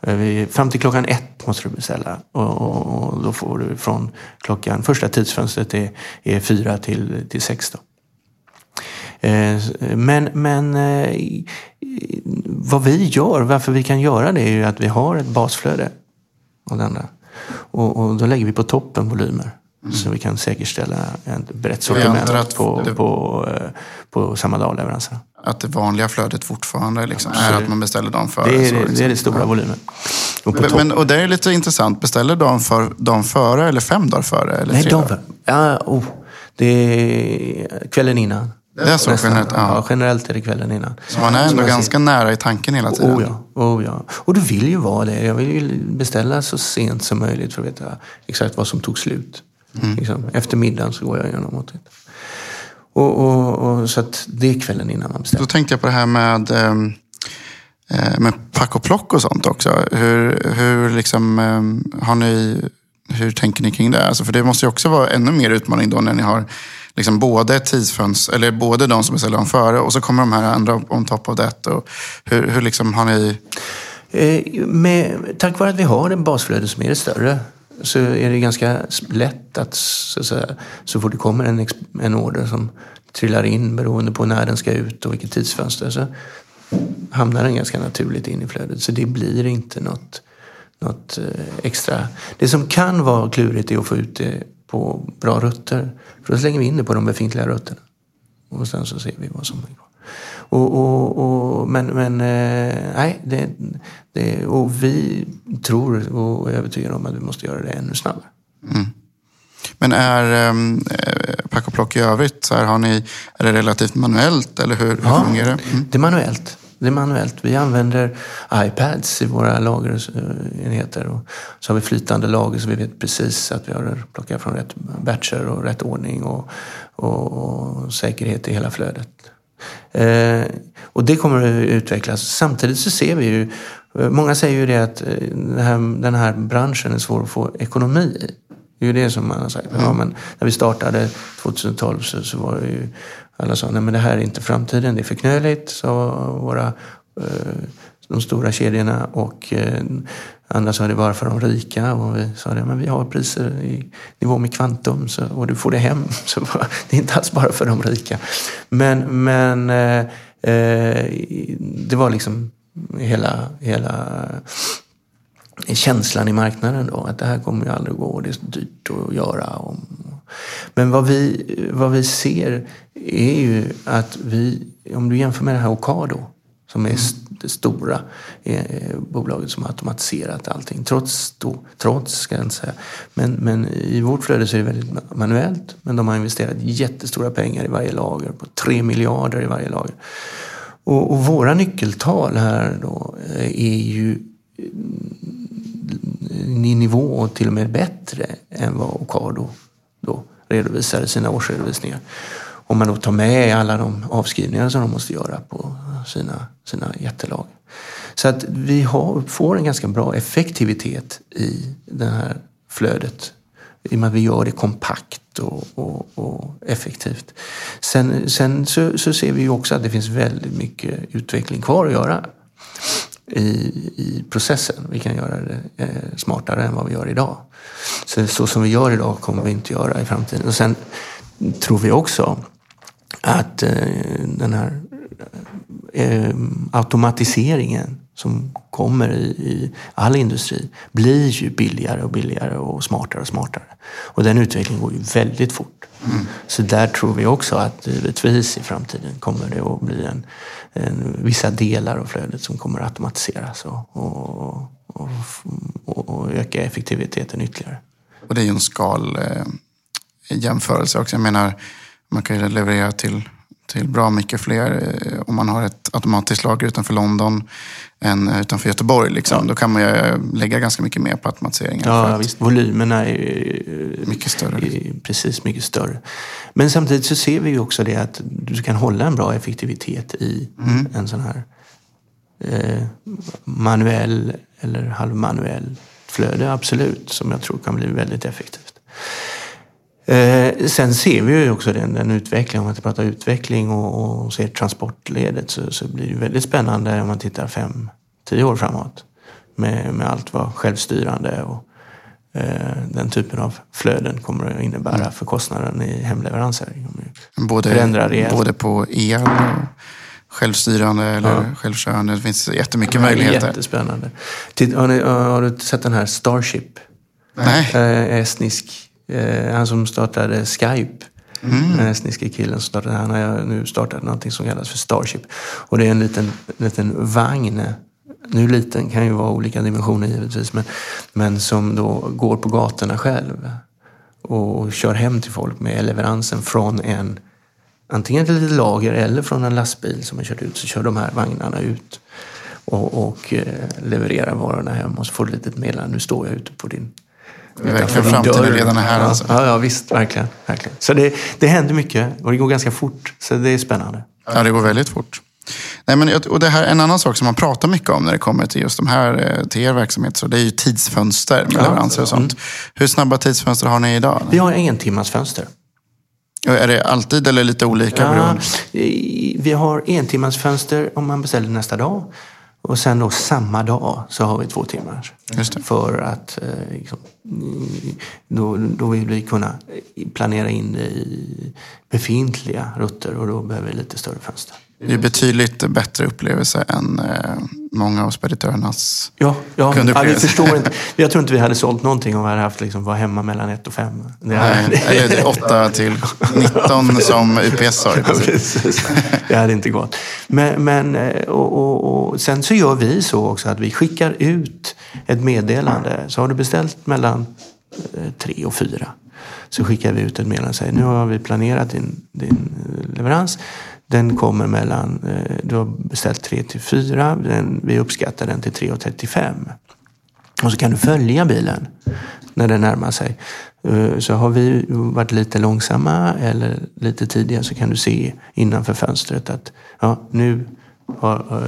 Eh, fram till klockan ett måste du beställa och, och då får du från klockan, första tidsfönstret är, är fyra till, till sex. Då. Eh, men, men eh, vad vi gör, varför vi kan göra det är ju att vi har ett basflöde av den där. Och, och då lägger vi på toppen volymer. Mm. Så vi kan säkerställa ett brett sortiment på, det... på, på samma dag leveranserna att det vanliga flödet fortfarande liksom är att man beställer dagen före. Det är, det, liksom. det, är det stora volymen. Och, men, och det är lite intressant. Beställer dagen, för, dagen före eller fem dagar före? Eller Nej, dagen före. Ja, oh, det är kvällen innan. Det är så Nästan. generellt? Ja. ja. generellt är det kvällen innan. Så man är ändå ganska nära i tanken hela tiden? Oh ja, oh ja. Och du vill ju vara det. Jag vill ju beställa så sent som möjligt för att veta exakt vad som tog slut. Mm. Liksom. Efter middagen så går jag igenom och tittar. Och, och, och, så att det är kvällen innan man bestämmer. Då tänkte jag på det här med, ehm, eh, med pack och plock och sånt också. Hur, hur, liksom, eh, har ni, hur tänker ni kring det? Alltså, för det måste ju också vara ännu mer utmaning då när ni har liksom både tidsfönster, eller både de som beställer dem före och så kommer de här andra on top of that. Och hur, hur liksom har ni... Eh, med, tack vare att vi har en basflöde som är större så är det ganska lätt att så, att säga, så fort det kommer en, en order som trillar in beroende på när den ska ut och vilket tidsfönster så hamnar den ganska naturligt in i flödet. Så det blir inte något, något eh, extra. Det som kan vara klurigt är att få ut det på bra rutter. För då slänger vi in det på de befintliga rutterna. Och sen så ser vi vad som är kvar. Och, och, och, men men eh, nej, det, det, och vi tror och är övertygade om att vi måste göra det ännu snabbare. Mm. Men är ähm, pack och plock i övrigt, så här, har ni, är det relativt manuellt eller hur, hur ja, fungerar det? Mm. Det är manuellt. Det är manuellt. Vi använder iPads i våra lagerenheter. Och så har vi flytande lager så vi vet precis att vi har plockat från rätt batcher och rätt ordning och, och, och säkerhet i hela flödet. Eh, och det kommer att utvecklas. Samtidigt så ser vi ju, många säger ju det att eh, den här, den här branschen är svår att få ekonomi i. Det är ju det som man har sagt. Ja, mm. men när vi startade 2012 så, så var det ju, alla sa, nej men det här är inte framtiden, det är för knöligt, sa våra eh, de stora kedjorna och eh, Andra sa det bara för de rika och vi sa det, men vi har priser i nivå med Kvantum så, och du får det hem. Så det är inte alls bara för de rika. Men, men eh, eh, det var liksom hela, hela eh, känslan i marknaden då. Att det här kommer ju aldrig gå, det är dyrt att göra. Och men vad vi, vad vi ser är ju att vi, om du jämför med det här Ocado som är mm det stora eh, bolaget som har automatiserat allting. Trots, då, trots ska jag inte säga. Men, men i vårt flöde så är det väldigt manuellt. Men de har investerat jättestora pengar i varje lager. På tre miljarder i varje lager. Och, och våra nyckeltal här då eh, är ju i nivå och till och med bättre än vad Ocado då redovisar sina årsredovisningar. Om man då tar med alla de avskrivningar som de måste göra på sina, sina jättelag. Så att vi har, får en ganska bra effektivitet i det här flödet. I och med att vi gör det kompakt och, och, och effektivt. Sen, sen så, så, ser vi ju också att det finns väldigt mycket utveckling kvar att göra i, i processen. Vi kan göra det eh, smartare än vad vi gör idag. Så, så som vi gör idag kommer vi inte göra i framtiden. Och sen tror vi också att eh, den här eh, eh automatiseringen som kommer i, i all industri blir ju billigare och billigare och smartare och smartare. Och den utvecklingen går ju väldigt fort. Mm. Så där tror vi också att givetvis i framtiden kommer det att bli en, en, vissa delar av flödet som kommer att automatiseras och, och, och, och öka effektiviteten ytterligare. Och det är ju en skal eh, jämförelse också. Jag menar, man kan ju leverera till till bra mycket fler eh, om man har ett automatiskt lager utanför London än utanför Göteborg. Liksom. Ja. Då kan man ju lägga ganska mycket mer på automatiseringen. Ja, visst. Volymerna är mycket större. Är precis, mycket större. Men samtidigt så ser vi ju också det att du kan hålla en bra effektivitet i mm. en sån här eh, manuell eller halvmanuell flöde, absolut, som jag tror kan bli väldigt effektivt. Eh, sen ser vi ju också den, den utvecklingen, om man pratar utveckling och, och ser transportledet så, så blir det väldigt spännande om man tittar fem, tio år framåt. Med, med allt vad självstyrande och eh, den typen av flöden kommer att innebära mm. för kostnaden i hemleveranser. Både, både på el och självstyrande eller ja. självkörande. Det finns jättemycket ja, möjligheter. Jättespännande. Har, ni, har, du sett den här Starship? Nej. Eh, estnisk Eh, han som startade Skype. Mm. Den killen som startade, han har nu startat någonting som kallas för Starship. Och det är en liten, liten vagn. Nu liten, kan ju vara olika dimensioner givetvis. Men, men som då går på gatorna själv. Och kör hem till folk med leveransen från en antingen ett litet lager eller från en lastbil som har kört ut. Så kör de här vagnarna ut och, och eh, levererar varorna hem. Och så får du ett litet meddelande. Nu står jag ute på din Verkligen framtiden redan är här ja, alltså. Ja, ja visst. Verkligen. verkligen. Så det, det händer mycket och det går ganska fort. Så det är spännande. Ja, det går väldigt fort. Nej, men, och det här, en annan sak som man pratar mycket om när det kommer till just de här, eh, till er verksamhet, så det är ju tidsfönster med ja, leveranser och sånt. Mm. Hur snabba tidsfönster har ni idag? Vi har en timmas fönster. Är det alltid eller lite olika? Ja, vi har en timmas fönster om man beställer nästa dag. Och sen då samma dag så har vi två timmar. För att eh, liksom, då, då vill vi kunna planera in det i befintliga rutter och då behöver vi lite större fönster. Det är betydligt bättre upplevelse än eh, många av speditörernas ja, ja, ja, vi förstår inte. Jag tror inte vi hade sålt någonting om vi hade haft liksom, var hemma mellan ett och fem. Det Nej, eller åtta till 19 som UPS har. Det hade inte gått. Men, men eh, och, och, och, sen så gör vi så också att vi skickar ut ett meddelande. Så har du beställt mellan eh, tre och fyra så skickar vi ut ett meddelande och säger nu har vi planerat din, din leverans. Den kommer mellan, eh, du har beställt 3 till 4, vi uppskattar den till 3.35. Och så kan du följa bilen när den närmar sig. Eh, så har vi varit lite långsamma eller lite tidigare så kan du se innanför fönstret att ja, nu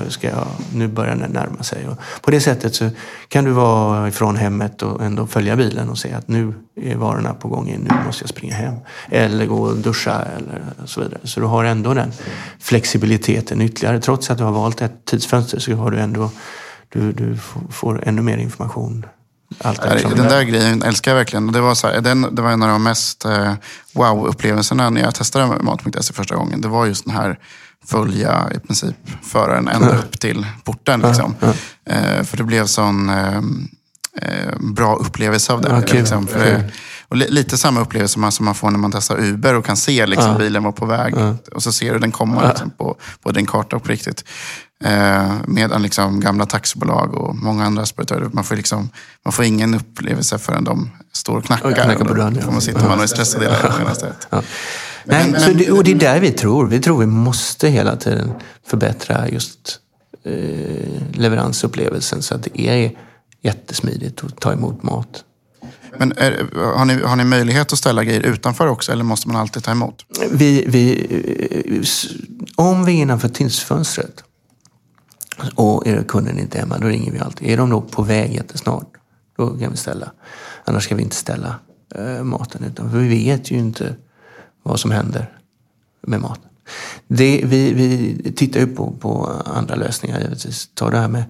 ska jag, nu börjar den närma sig. Och på det sättet så kan du vara ifrån hemmet och ändå följa bilen och se att nu är varorna på gång in, nu måste jag springa hem. Eller gå och duscha eller så vidare. Så du har ändå den flexibiliteten ytterligare. Trots att du har valt ett tidsfönster så har du ändå, du, du får ännu mer information allt den där grejen älskar jag verkligen. Det var, så här, den, det var en av de mest eh, wow-upplevelserna när jag testade Mat.se första gången. Det var just den här följa i princip föraren ända upp till porten. Liksom. Eh, för det blev sån eh, eh bra upplevelse av det. Okay. Liksom. För, och lite samma upplevelse som man, som man får när man testar Uber och kan se liksom, ja. bilen vara på väg. Ja. Och så ser du den komma liksom, på, på din karta på riktigt. Eh, medan liksom, gamla taxibolag och många andra speditörer, man får, liksom, man får ingen upplevelse förrän de står och knackar. Och knackar på dörren, ja. man sitter man och är stressad hela ja. Nej, men, så det, och det är där vi tror. Vi tror vi måste hela tiden förbättra just eh, leveransupplevelsen så att det är jättesmidigt att ta emot mat. Men är, har, ni, har ni möjlighet att ställa grejer utanför också eller måste man alltid ta emot? Vi, vi, eh, om vi är innanför tidsfönstret och är kunden inte hemma, då ringer vi alltid. Är de då på väg jättesnart, då kan vi ställa. Annars ska vi inte ställa eh, maten utan för vi vet ju inte vad som händer med maten. det, vi, vi tittar ju på, på andra lösningar givetvis. Ta det här med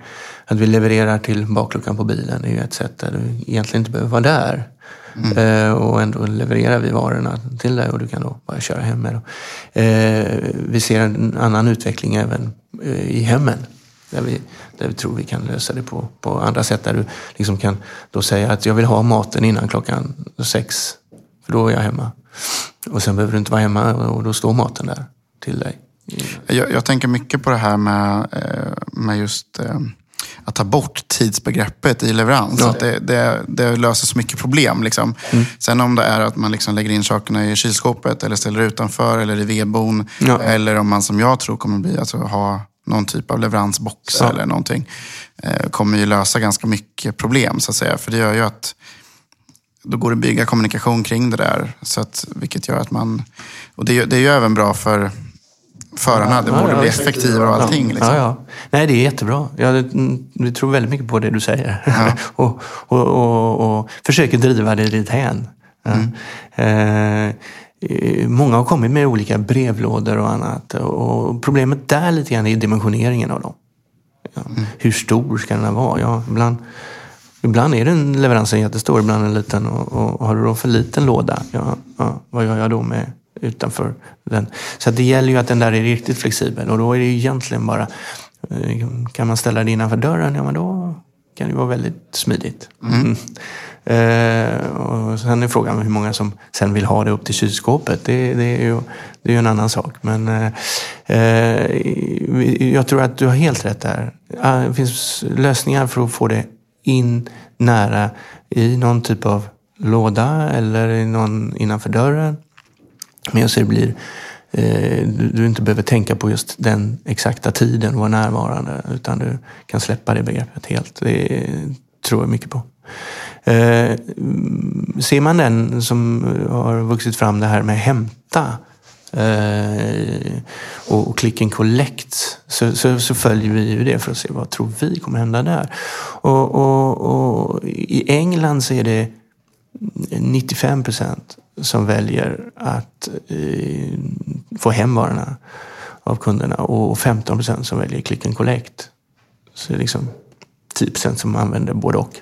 att vi levererar till bakluckan på bilen. Det är ju ett sätt där du egentligen inte behöver vara där. Mm. Eh, och ändå levererar vi varorna till dig och du kan då bara köra hem med dem. Eh, vi ser en annan utveckling även eh, i hemmen. Där vi, där vi tror vi kan lösa det på, på andra sätt. Där du liksom kan då säga att jag vill ha maten innan klockan sex. För då är jag hemma. Och sen behöver du inte vara hemma och då står maten där till dig. Jag, jag tänker mycket på det här med, eh, med just eh, att ta bort tidsbegreppet i leverans. Ja. Det, det, det, löser så mycket problem. Liksom. Mm. Sen om det är att man liksom lägger in sakerna i kylskåpet eller ställer utanför eller i vedbon. Ja. Eller om man som jag tror kommer bli, alltså, ha någon typ av leveransbox ja. eller någonting. Eh, kommer ju lösa ganska mycket problem så att säga. För det gör ju att då går det att bygga kommunikation kring det där. Så att, vilket gör att man... Och det, det är ju även bra för förarna. Det borde ja, bli effektivare och allting. Liksom. Ja, ja. Nej, det är jättebra. Jag, jag tror väldigt mycket på det du säger. Ja. och, och, och, och, försöker driva det dithän. Mm. Eh, många har kommit med olika brevlådor och annat. Och problemet där lite grann är dimensioneringen av dem. Ja. Mm. Hur stor ska den vara? Ja, ibland, ibland är den leveransen jättestor, ibland en liten. Och, och har du då för liten låda, ja, ja, vad gör jag då med utanför den. Så det gäller ju att den där är riktigt flexibel och då är det ju egentligen bara, eh, kan man ställa det innanför dörren, ja men då kan det vara väldigt smidigt. Mm. Mm. Eh, och sen är frågan hur många som sen vill ha det upp till kylskåpet. Det, det är, ju, det är ju en annan sak. Men eh, eh jag tror att du har helt rätt där. Ah, det finns lösningar för att få det in nära i någon typ av låda eller någon innanför dörren. Men jag ser det blir eh, du inte behöver tänka på just den exakta tiden och vara närvarande utan du kan släppa det begreppet helt. Det tror jag mycket på. Eh, ser man den som har vuxit fram det här med hämta eh, och click and collect så, så, så, följer vi ju det för att se vad tror vi kommer hända där. Och, och, och I England så är det 95 procent som väljer att eh, få hem varorna av kunderna och 15 procent som väljer click and collect. Så det är liksom 10 procent som använder både och.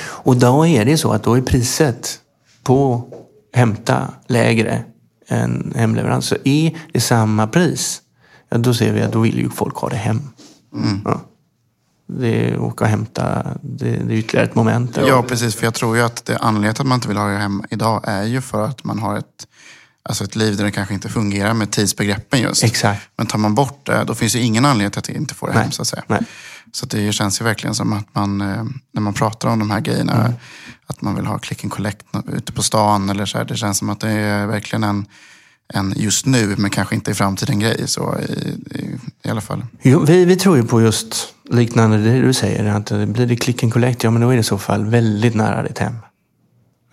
Och då är det så att då är priset på hämta lägre än hemleverans. Så är det samma pris, ja, då ser vi att då vill ju folk ha det hem. Mm. Ja det är åka och hämta, det, det är ytterligare ett moment. Där. Ja, precis. För jag tror ju att det anledningen till att man inte vill ha det hem idag är ju för att man har ett, alltså ett liv där det kanske inte fungerar med tidsbegreppen just. Exakt. Men tar man bort det, då finns det ingen anledning till att inte få det Nej. hem. Så att säga. Nej. Så det känns ju verkligen som att man, eh, när man pratar om de här grejerna, mm. att man vill ha click and collect ute på stan eller så här, Det känns som att det är verkligen en en just nu, men kanske inte i framtiden grej. Så i, i, i alla fall. Jo, vi, vi tror ju på just liknande det du säger. Att blir det click and collect, ja men då är det i så fall väldigt nära ditt hem.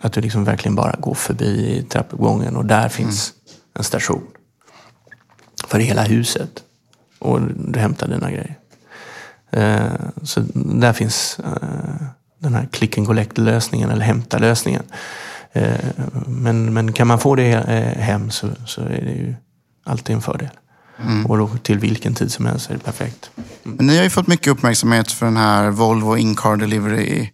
Att du liksom verkligen bara går förbi trappuppgången och där finns mm. en station. För hela huset. Och du hämtar dina grejer. Uh, så där finns uh, den här click and collect lösningen eller hämta lösningen. Eh, men, men kan man få det eh, hem så, så är det ju alltid en fördel. Mm. Och då till vilken tid som helst är det perfekt. Mm. Men ni har ju fått mycket uppmärksamhet för den här Volvo In-Car Delivery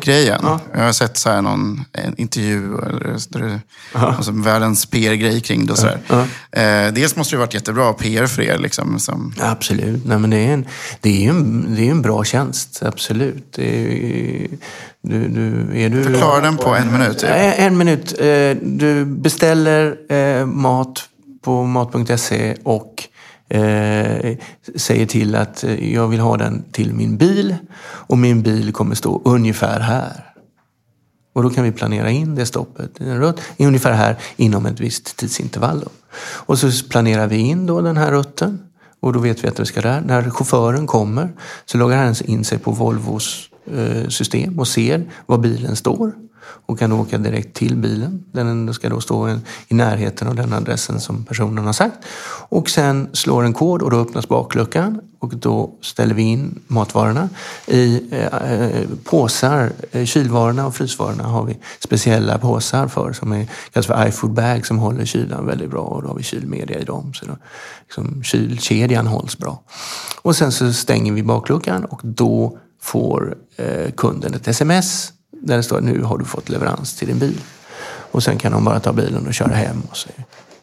grejen. Ja. Jag har sett så här någon intervju, eller, ja. alltså världens PR-grej kring det. Och så ja. eh, dels måste det varit jättebra PR för er. Liksom, som... Absolut. Nej, men det, är en, det, är en, det är en bra tjänst, absolut. Är, du, du, du... Förklara den på en minut. Typ. En minut. Eh, du beställer eh, mat på mat.se och eh, säger till att eh, jag vill ha den till min bil och min bil kommer stå ungefär här. Och då kan vi planera in det stoppet i ungefär här inom ett visst tidsintervall. Då. Och så planerar vi in då den här rutten och då vet vi att det ska där. När chauffören kommer så loggar han in sig på Volvos eh, system och ser var bilen står och kan åka direkt till bilen. Den ska då stå i närheten av den adressen som personen har sagt. Och sen slår en kod och då öppnas bakluckan och då ställer vi in matvarorna i eh, eh påsar. Eh, kylvarorna och frysvarorna har vi speciella påsar för som är, kallas för iFood bag som håller kylan väldigt bra och då har vi kylmedia i dem. Så då, liksom, kylkedjan hålls bra. Och sen så stänger vi bakluckan och då får eh, kunden ett sms där det står nu har du fått leverans till din bil. Och sen kan de bara ta bilen och köra hem och så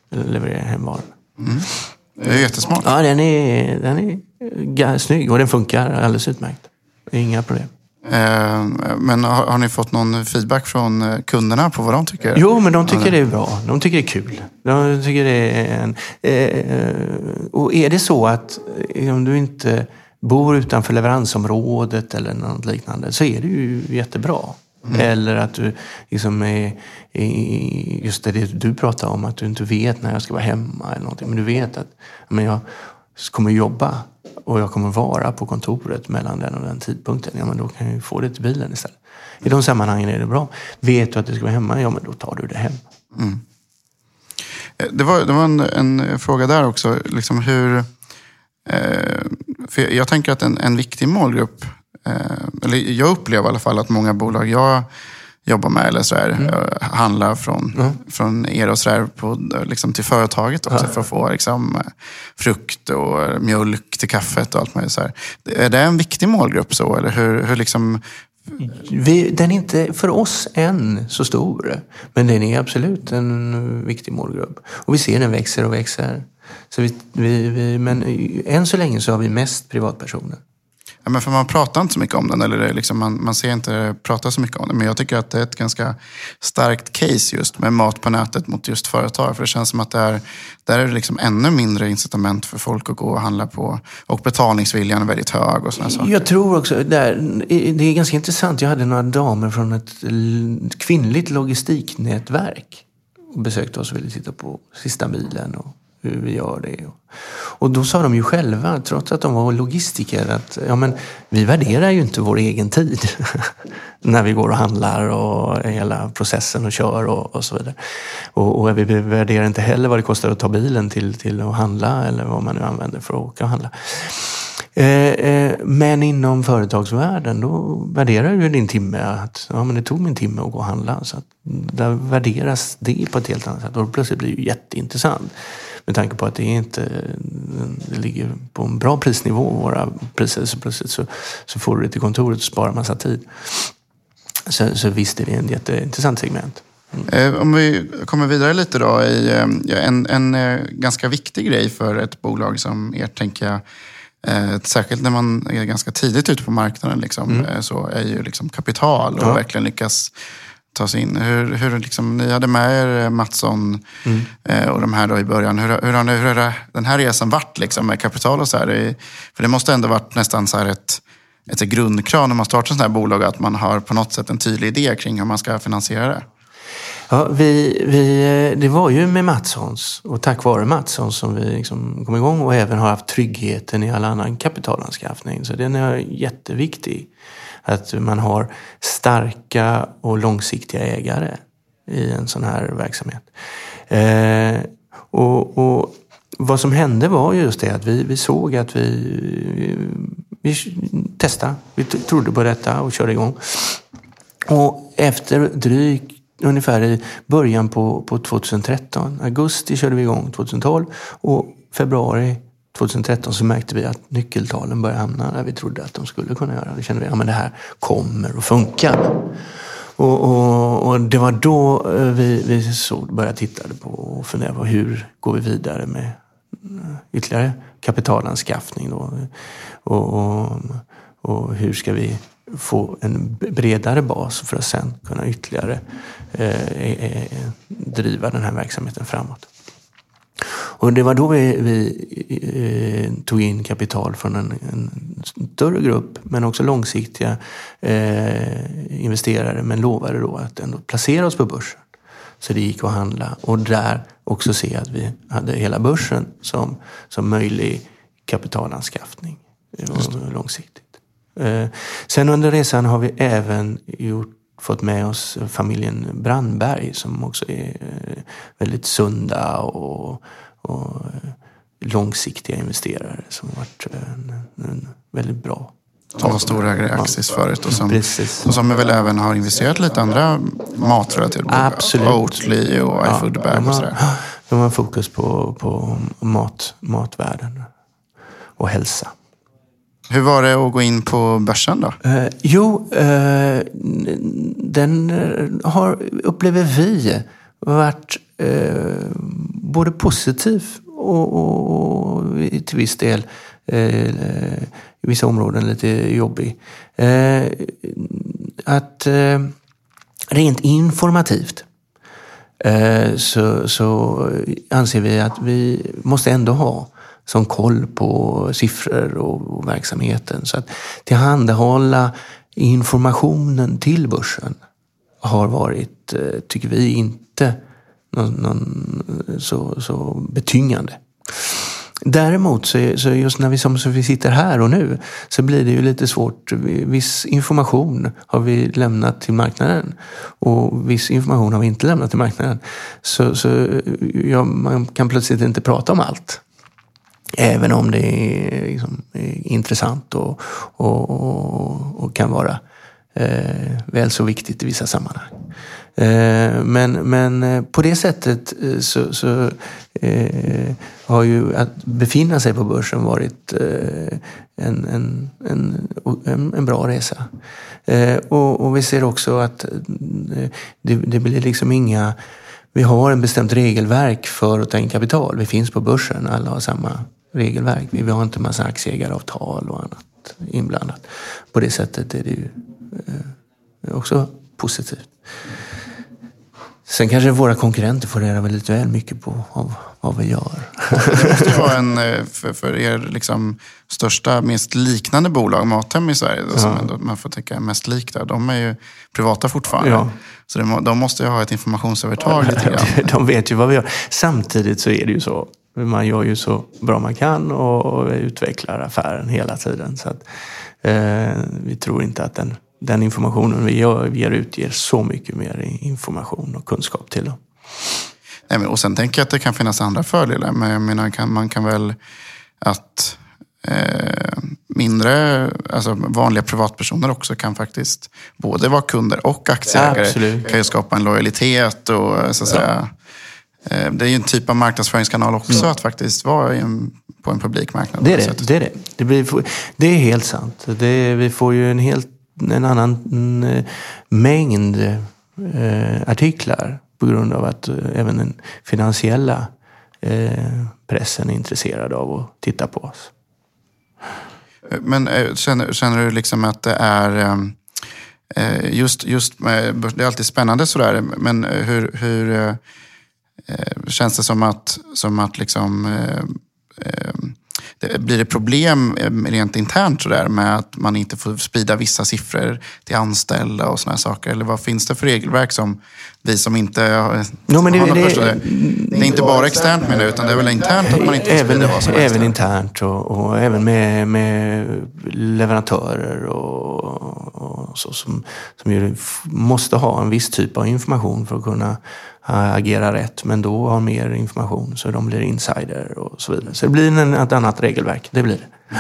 leverera hem varan. Mm. Det är jättesmart. Ja, den är, den är snygg och den funkar alldeles utmärkt. Inga problem. Eh, men har, har, ni fått någon feedback från eh, kunderna på vad de tycker? Jo, men de tycker det är bra. De tycker det är kul. De tycker det är en, eh, och är det så att om du inte bor utanför leveransområdet eller något liknande så är det ju jättebra. Mm. Eller att du liksom är, just det du pratar om, att du inte vet när jag ska vara hemma eller någonting. Men du vet att men jag kommer jobba och jag kommer vara på kontoret mellan den och den tidpunkten. Ja, men då kan jag ju få det till bilen istället. I de sammanhangen är det bra. Vet du att du ska vara hemma, ja men då tar du det hem. Mm. Eh, det var, det var en, en fråga där också. Liksom hur, eh, för jag, tänker att en, en viktig målgrupp eller jag upplever i alla fall att många bolag jag jobbar med eller så här, mm. Eh, handlar från, mm. från er och så där, på, liksom till företaget också ja. för att få liksom, eh, frukt och mjölk till kaffet och allt möjligt. Så här. Är det en viktig målgrupp så? Eller hur, hur liksom, vi, den är inte för oss än så stor, men den är absolut en viktig målgrupp. Och vi ser den växer och växer. Så vi, vi, vi, men än så länge så har vi mest privatpersoner. Ja, men för man pratar inte så mycket om den, eller liksom man, man ser inte prata så mycket om den. Men jag tycker att det är ett ganska starkt case just med mat på nätet mot just företag. För det känns som att det är, där är det liksom ännu mindre incitament för folk att gå och handla på. Och betalningsviljan är väldigt hög och sådana saker. Jag tror också, där, det är ganska intressant. Jag hade några damer från ett kvinnligt logistiknätverk och besökte oss och ville titta på sista milen och hur vi gör det. Och då sa de ju själva, trots att de var logistiker, att ja, men, vi värderar ju inte vår egen tid när vi går och handlar och hela processen och kör och, och så vidare. Och, och, vi värderar inte heller vad det kostar att ta bilen till, till att handla eller vad man nu använder för att åka och handla. Eh, eh, men inom företagsvärlden, då värderar du din timme. Att, ja, men det tog min timme att gå och handla. Så att där värderas det på ett helt annat sätt. Och plötsligt blir det jätteintressant. Med tanke på att det inte det ligger på en bra prisnivå, våra priser. Så plötsligt så, så får du det till kontoret och sparar massa tid. Så, så visst är det en jätteintressant segment. Mm. Om vi kommer vidare lite då. I, eh, en, en eh, ganska viktig grej för ett bolag som ert, tänker jag, särskilt när man är ganska tidigt ute på marknaden, liksom, mm. så är ju liksom kapital och ja. verkligen lyckas ta sig in. Hur, hur liksom, ni hade med er eh, Mattsson mm. Eh, och de här då i början. Hur, hur, har, hur har den här resan varit liksom, med kapital och så här? För det måste ändå varit nästan så här ett, ett grundkrav när man startar sådana här bolag att man har på något sätt en tydlig idé kring hur man ska finansiera det. Ja, vi, vi, eh, det var ju med Mattssons och tack vare Mattssons som vi liksom kom igång och även har haft tryggheten i all annan kapitalanskaffning. Så den är jätteviktig. Att man har starka och långsiktiga ägare i en sån här verksamhet. Eh, och, och, vad som hände var just det att vi, vi såg att vi, vi testade. Vi trodde på detta och körde igång. Och efter drygt ungefär i början på, på 2013, augusti körde vi igång 2012 och februari 2013 så märkte vi att nyckeltalen började hamna där vi trodde att de skulle kunna göra. Då kände vi att ja, det här kommer att funka. Och, och, och, det var då eh, vi, vi såg, började titta på och fundera på hur går vi vidare med eh, ytterligare kapitalanskaffning. Då. Och, och, och hur ska vi få en bredare bas för att sen kunna ytterligare eh, eh, driva den här verksamheten framåt. Och det var då vi, vi eh, tog in kapital från en, en, större grupp, men också långsiktiga eh, investerare, men lovade då att ändå placera oss på börsen. Så det gick att handla och där också se att vi hade hela börsen som, som möjlig kapitalanskaffning långsiktigt. Eh, sen under resan har vi även gjort fått med oss familjen Brandberg som också är eh, väldigt sunda och, och eh, långsiktiga investerare som har varit en, en väldigt bra som var storägare i Axis förut och som, Precis. och som väl även har investerat lite andra matrelaterade bolag. Absolut. Oatly och iFoodbag de och sådär. de har fokus på, på mat, matvärlden och hälsa. Hur var det att gå in på börsen då? Eh, jo, eh, den eh, har, upplever vi, varit eh, både positiv och, och, och till viss del eh, i vissa områden lite jobbig. Eh, att eh, rent informativt eh, så, så anser vi att vi måste ändå ha som koll på siffror och, och verksamheten. Så att tillhandahålla informationen till börsen har varit, eh, tycker vi, inte någon, någon, så, så betyngande. Däremot så, så just när vi som, så vi sitter här och nu så blir det ju lite svårt. Viss information har vi lämnat till marknaden och viss information har vi inte lämnat till marknaden. Så, så ja, man kan plötsligt inte prata om allt. Även om det är, liksom, är intressant och, och, och, och, kan vara eh, väl så viktigt i vissa sammanhang. Eh, men, men eh, på det sättet eh, så, så eh, har ju att befinna sig på börsen varit eh, en, en, en, en, bra resa. Eh, och, och, vi ser också att det, det blir liksom inga vi har en bestämt regelverk för att ta in kapital. Vi finns på börsen, alla har samma regelverk. Vi har inte massa aktieägaravtal och annat inblandat. På det sättet är det ju också positivt. Sen kanske våra konkurrenter får reda väl lite väl mycket på av vad vi gör. Det måste ju vara en, för, för er liksom, största, mest liknande bolag, Mathem i Sverige, då, som ändå, man får tänka är mest lik där. De är ju privata fortfarande. Ja. Så det, de måste ju ha ett informationsövertag lite grann. De vet ju vad vi gör. Samtidigt så är det ju så. Man gör ju så bra man kan och utvecklar affären hela tiden. Så att, eh, vi tror inte att den den informationen vi ger ut ger så mycket mer information och kunskap till dem. Nej, men, och sen tänker jag att det kan finnas andra fördelar. Men jag menar, kan, man kan väl att eh, mindre, alltså vanliga privatpersoner också kan faktiskt både vara kunder och aktieägare. Absolut. kan ju skapa en lojalitet och så att säga. Eh, det är ju en typ av marknadsföringskanal också mm. att faktiskt vara en, på en publik marknad. Det är det. Det är, det. Det, blir, det är helt sant. Det, vi får ju en helt en annan mm, eh, mängd eh, artiklar på grund av att eh, även den finansiella pressen är intresserad av att titta på oss. Men känner, känner du liksom att det är just, just det är alltid spännande sådär, men hur, hur känns det som att, som att liksom blir det problem eh, rent internt sådär med att man inte får sprida vissa siffror till anställda och sådana saker? Eller vad finns det för regelverk som vi som inte har, no, men det, har det, det, det, är inte bara externt med det, utan det är väl internt att man inte även, sprida vad som helst? Även internt och, och, även med, med leverantörer och, och så som, som ju måste ha en viss typ av information för att kunna agera rätt, men då har mer information så de blir insider och så vidare. Så det blir en, ett annat regelverk, det blir det.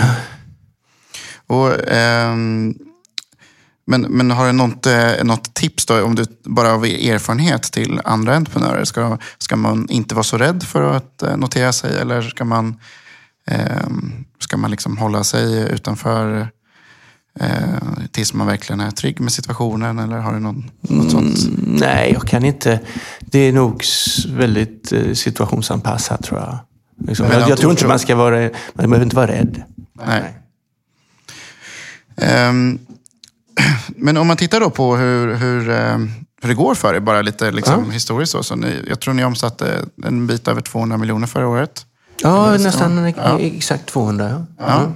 Och, ähm, men, men har du något, äh, något tips då, om du bara av erfarenhet till andra entreprenörer? Ska, ska man inte vara så rädd för att äh, notera sig eller ska man, äh, ska man liksom hålla sig utanför Eh, tills man verkligen är trygg med situationen? Eller har du någon, något sånt? Mm, nej, jag kan inte. Det är nog väldigt eh, situationsanpassat tror jag. Liksom. Jag, jag tror inte man ska vara, man behöver inte vara rädd. Nej. nej. Um, men om man tittar då på hur, hur, um, hur det går för er, bara lite liksom, ja. historiskt. Så, så ni, jag tror ni omsatte en bit över 200 miljoner förra året. Ja, nästan ja. exakt 200. Ja. ja.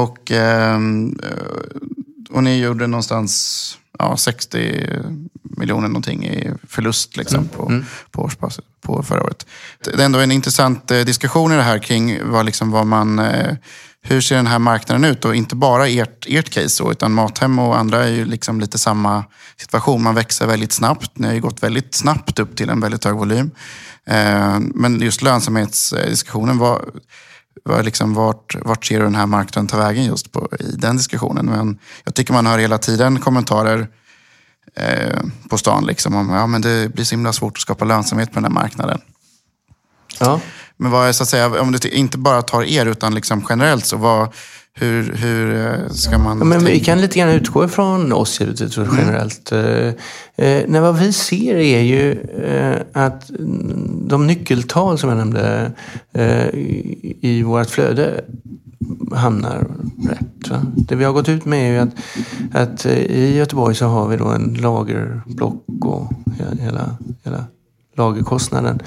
Och, ehm, och ni gjorde någonstans ja, 60 miljoner någonting i förlust liksom, mm. på, mm. på årsbasis på förra året. Det är ändå en intressant eh, diskussion i det här kring vad, liksom, vad man, eh, hur ser den här marknaden ut? Och inte bara ert, ert case, utan Mathem och andra är ju liksom lite samma situation. Man växer väldigt snabbt. Ni har ju gått väldigt snabbt upp till en väldigt hög volym. Eh, men just lönsamhetsdiskussionen, var, var liksom vart, vart ser du den här marknaden ta vägen just på, i den diskussionen? Men jag tycker man hör hela tiden kommentarer eh, på stan liksom om att ja, det blir så himla svårt att skapa lönsamhet på den här marknaden. Ja. Men vad är så att säga, om du inte bara tar er utan liksom generellt, så vad, hur, hur eh, ska man... Ja, men vi kan lite grann utgå ifrån oss givetvis mm. generellt. Mm. Eh, när vad vi ser är ju eh, att de nyckeltal som jag nämnde eh, i vårt flöde hamnar rätt. Va? Det vi har gått ut med är ju att, att eh, i Göteborg så har vi då en lagerblock och hela, hela lagerkostnaden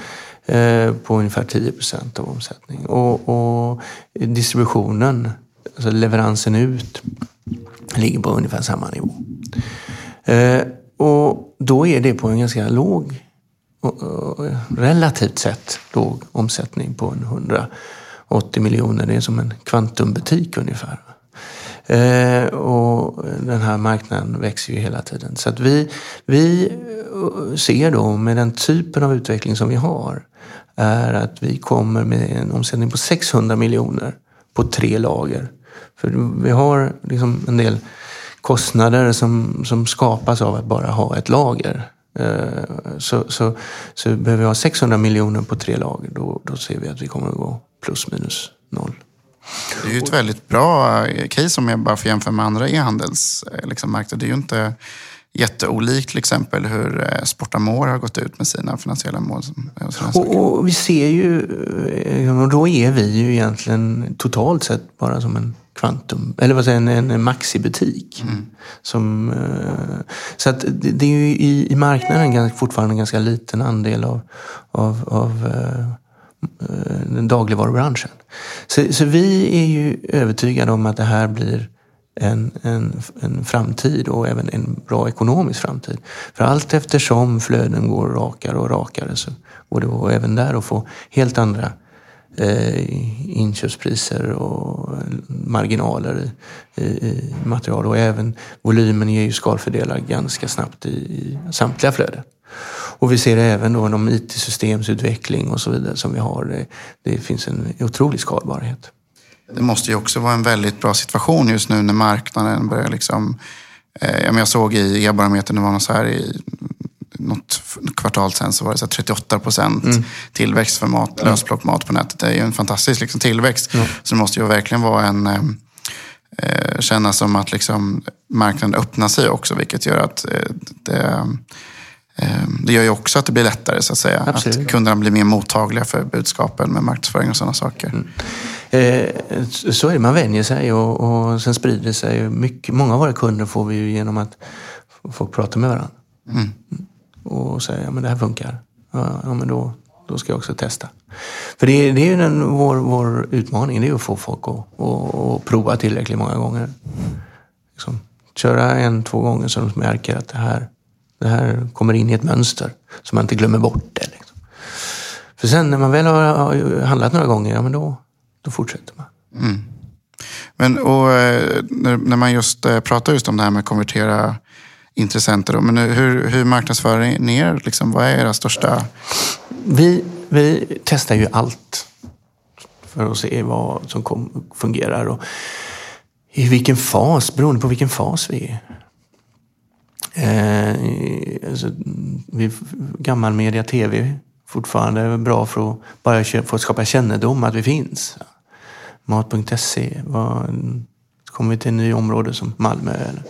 Eh, på ungefär 10 procent av omsättningen. Och, och, distributionen, alltså leveransen ut, ligger på ungefär samma nivå. Eh, och då är det på en ganska låg, eh, relativt sett låg omsättning på 180 miljoner. Det är som en kvantumbutik ungefär. Eh, och den här marknaden växer ju hela tiden. Så att vi, vi eh, ser då med den typen av utveckling som vi har är att vi kommer med en omsättning på 600 miljoner på tre lager. För vi har liksom en del kostnader som, som skapas av att bara ha ett lager. Eh, så, så, så behöver vi ha 600 miljoner på tre lager. Då, då ser vi att vi kommer att gå plus minus noll. Det är ju ett väldigt bra case om jag bara får jämföra med andra e-handelsmarknader. Liksom, det är ju inte jätteolikt till exempel hur eh, Sportamore har gått ut med sina finansiella mål. Och, och, vi ser ju, eh, och då är vi ju egentligen totalt sett bara som en kvantum, eller vad säger en, en maxibutik. Mm. Som, eh, så att det, det är ju i, i marknaden fortfarande en ganska liten andel av, av, av Eh, den dagligvarubranschen. Så, så vi är ju övertygade om att det här blir en, en, en framtid och även en bra ekonomisk framtid. För allt eftersom flöden går rakare och rakare så går det även där att få helt andra eh, inköpspriser och marginaler i, i, material. Och även volymen ger ju skalfördelar ganska snabbt i, i samtliga flöden. Och vi ser även då de IT-systemsutveckling och så vidare som vi har. Det, det finns en otrolig skalbarhet. Det måste ju också vara en väldigt bra situation just nu när marknaden börjar liksom... Eh, jag såg i e-barometern, det var något så här i något kvartal sen så var det så 38 procent mm. tillväxt för mat, mm. lösplockmat på nätet. Det är ju en fantastisk liksom, tillväxt. Mm. Så det måste ju verkligen vara en... Eh, eh, kännas som att liksom, marknaden öppnar sig också, vilket gör att eh, det, det gör ju också att det blir lättare så att säga. Absolut. Att kunderna blir mer mottagliga för budskapen med marknadsföring och sådana saker. Mm. Eh, så är det, man vänjer sig och, och sen sprider det sig. Mycket, många av våra kunder får vi ju genom att folk pratar med varandra. Mm. Och säger, ja men det här funkar. Ja, men då, då ska jag också testa. För det, det är ju den, vår, vår utmaning, det är att få folk att och, och prova tillräckligt många gånger. Liksom, köra en, två gånger så de märker att det här, det här kommer in i ett mönster. Så man inte glömmer bort det. Liksom. För sen när man väl har handlat några gånger, ja men då, då fortsätter man. Mm. Men och, eh, när man just eh, pratar just om det här med att konvertera intressenter. Då, men hur, hur marknadsför ni er? Liksom, vad är era största... Vi, vi testar ju allt för att se vad som kom, fungerar och i vilken fas, beroende på vilken fas vi är. Eh, alltså, vi, gammal media tv fortfarande bra för att bara få skapa kännedom att vi finns. Mat.se. Kommer vi till ett nytt område som Malmö eller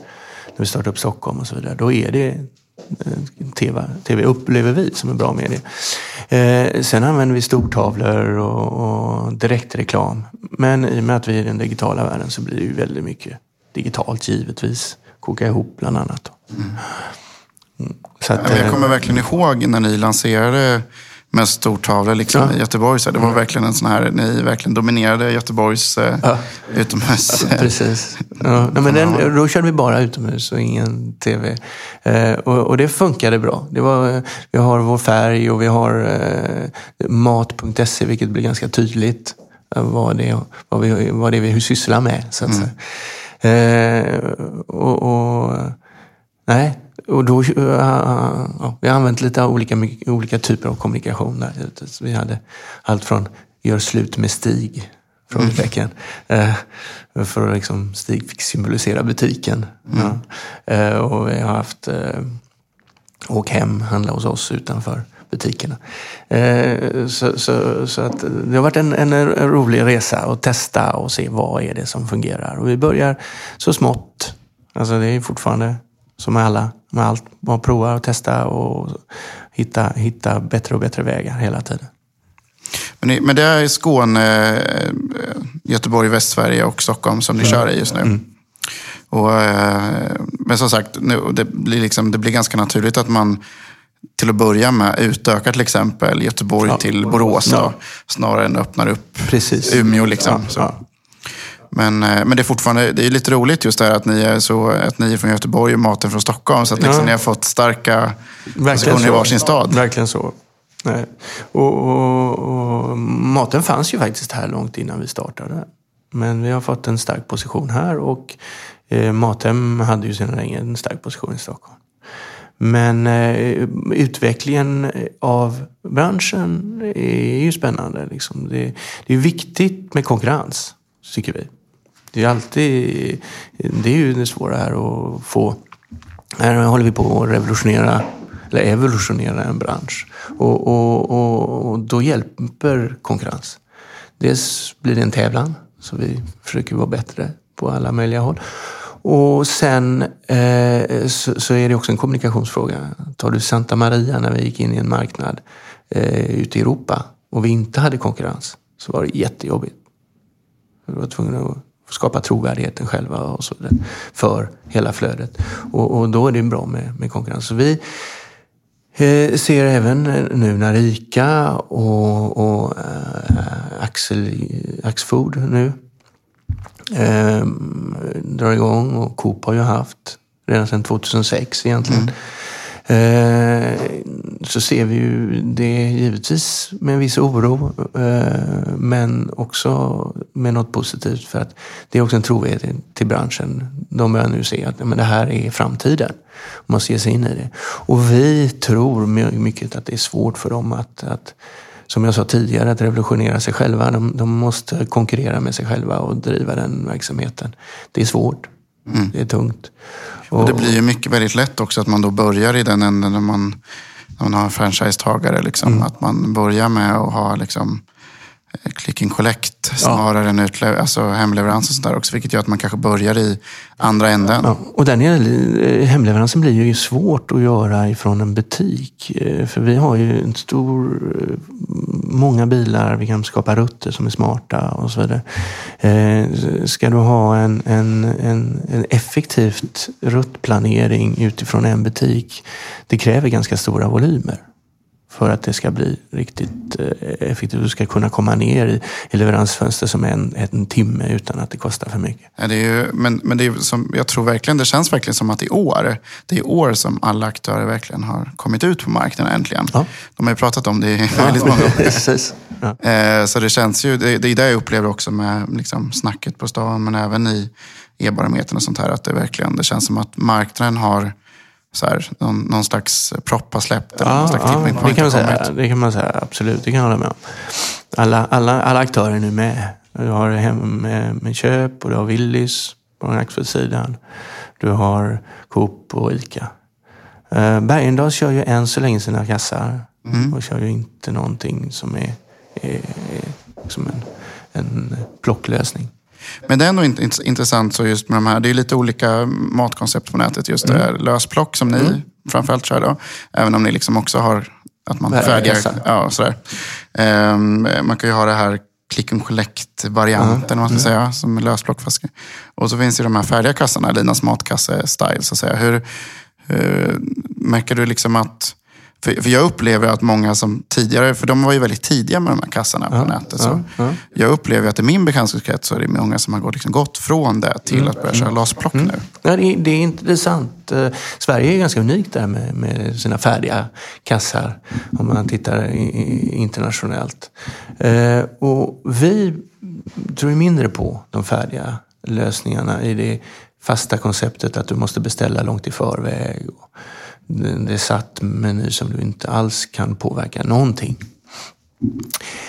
när vi startar upp Stockholm och så vidare. Då är det eh, TV, TV upplever vi som en bra medie. Eh, sen använder vi stortavlor och, och direktreklam. Men i och med att vi är i den digitala världen så blir det ju väldigt mycket digitalt givetvis. Koka ihop bland annat. Mm. Mm. Att, jag kommer eh, verkligen ihåg när ni lanserade med stortavlor liksom, ja. i Göteborg. Så det var mm. verkligen en sån här, ni verkligen dominerade Göteborgs eh, ja. utomhus. Ja, precis. Ja. Men den, då körde vi bara utomhus och ingen tv. Eh, och, och, det funkade bra. Det var, vi har vår färg och vi har eh, mat.se, vilket blir ganska tydligt. vad det, vad vi, vad det är vi sysslar med. Så att mm. Eh, och, och, nej, och då, uh, uh, vi har använt lite olika, olika typer av kommunikation. Där. Vi hade allt från gör slut med Stig, frågetecken. Mm. För att liksom, Stig fick symbolisera butiken. Mm. Ja. och vi har haft Åk hem, handla hos oss utanför butikerna. Eh, så, så, så, att det har varit en, en, rolig resa att testa och se vad är det som fungerar. Och vi börjar så smått. Alltså det är fortfarande som med alla, med allt. Man provar och testa och hitta, hitta bättre och bättre vägar hela tiden. Men, men det är Skåne, eh, Göteborg, Västsverige och Stockholm som ni mm. kör i just nu. Mm. Och, eh, men som sagt, nu, det, blir liksom, det blir ganska naturligt att man till att börja med utökar till exempel Göteborg ja, till Borås. Ja. snarare än öppnar upp Precis. Umeå. Liksom, ja, men, eh, men det är fortfarande det är lite roligt just det här att ni är, så, att ni är från Göteborg och maten från Stockholm. Så att liksom, ni har fått starka positioner i varsin stad. Verkligen så. Nej. Och, och, och, maten fanns ju faktiskt här långt innan vi startade. Men vi har fått en stark position här och eh, Mathem hade ju sedan länge en stark position i Stockholm. Men eh, utvecklingen av branschen är ju spännande. Liksom. Det, det, är viktigt med konkurrens, tycker vi. Det är alltid det är ju det svåra här att få. Här håller vi på att revolutionera, eller evolutionera en bransch. Och, och, och, och då hjälper konkurrens. Dels blir det en tävlan, så vi försöker vara bättre på alla möjliga håll. Och sen eh, så, så, är det också en kommunikationsfråga. Tar du Santa Maria när vi gick in i en marknad eh, ute i Europa och vi inte hade konkurrens så var det jättejobbigt. Vi var tvungna att skapa trovärdigheten själva och så vidare för hela flödet. Och, och då är det bra med, med konkurrens. Så vi eh, ser även nu när ICA och, och eh, Axel, Axfood nu eh, drar igång och Coop har ju haft redan sedan 2006 egentligen. Mm. Eh, så ser vi ju det givetvis med en viss oro, eh, men också med något positivt för att det är också en trovärdighet till branschen. De börjar nu se att men det här är framtiden. Man ge sig in i det. Och vi tror mycket att det är svårt för dem att, att som jag sa tidigare, att revolutionera sig själva. De, de måste konkurrera med sig själva och driva den verksamheten. Det är svårt. Mm. Det är tungt. Och, och, det blir ju mycket väldigt lätt också att man då börjar i den änden när man, när man har franchisetagare. Liksom. Mm. Att man börjar med att ha liksom, click and collect snarare ja. än utlev- alltså hemleverans och sådär också. Vilket gör att man kanske börjar i andra änden. Ja, och den eh, hemleveransen blir ju svårt att göra ifrån en butik. Eh, för vi har ju en stor, eh, många bilar, vi kan skapa rutter som är smarta och så vidare. Ska du ha en, en, en, en effektivt ruttplanering utifrån en butik, det kräver ganska stora volymer för att det ska bli riktigt eh, effektivt. Du ska kunna komma ner i, i leveransfönster som en, en timme utan att det kostar för mycket. Ja, det är ju, men men det är som, jag tror verkligen, det känns verkligen som att i år, det är år som alla aktörer verkligen har kommit ut på marknaden äntligen. Ja. De har ju pratat om det i väldigt många år. ja. Eh, så det känns ju, det, det är det jag upplever också med liksom, snacket på stan, men även i e-barometern och sånt här, att det verkligen, det känns som att marknaden har så här, någon, någon slags propp har släppt? Eller ja, någon slags ja, det, kan man säga, det kan man säga, absolut. Det kan jag hålla med om. Alla, alla, alla aktörer är nu med. Du har hem med, med köp och du har Willys på den Axfood-sidan. Du har Coop och Ica. Uh, Bergendahl kör ju än så länge sina kassar mm. och kör ju inte någonting som är, är, är som en, en plocklösning. Men det är ändå intressant så just med de här, det är lite olika matkoncept på nätet. Just det mm. lösplock som ni mm. framförallt kör då. Även om ni liksom också har att man färdiga, ja, sådär. Um, man kan ju ha det här click and collect-varianten, mm. man ska säga, som lösplockflaskor. Och så finns ju de här färdiga kassarna, Linas matkasse-style, så att säga. Hur, hur, märker du liksom att För, för jag upplever att många som tidigare, för de var ju väldigt tidiga med de här kassarna på Ja, nätet. ja, Så ja. Jag upplever att i min bekantskapskrets så är det många som har gått, liksom, gått från det till Mm. att börja köra lasplock nu. Ja, det, är, det är intressant. Eh, Sverige är ganska unikt där med, med sina färdiga kassar om man tittar i, i, internationellt. Eh, och vi tror mindre på de färdiga lösningarna i det fasta konceptet att du måste beställa långt i förväg. Och det, är satt meny som du inte alls kan påverka någonting.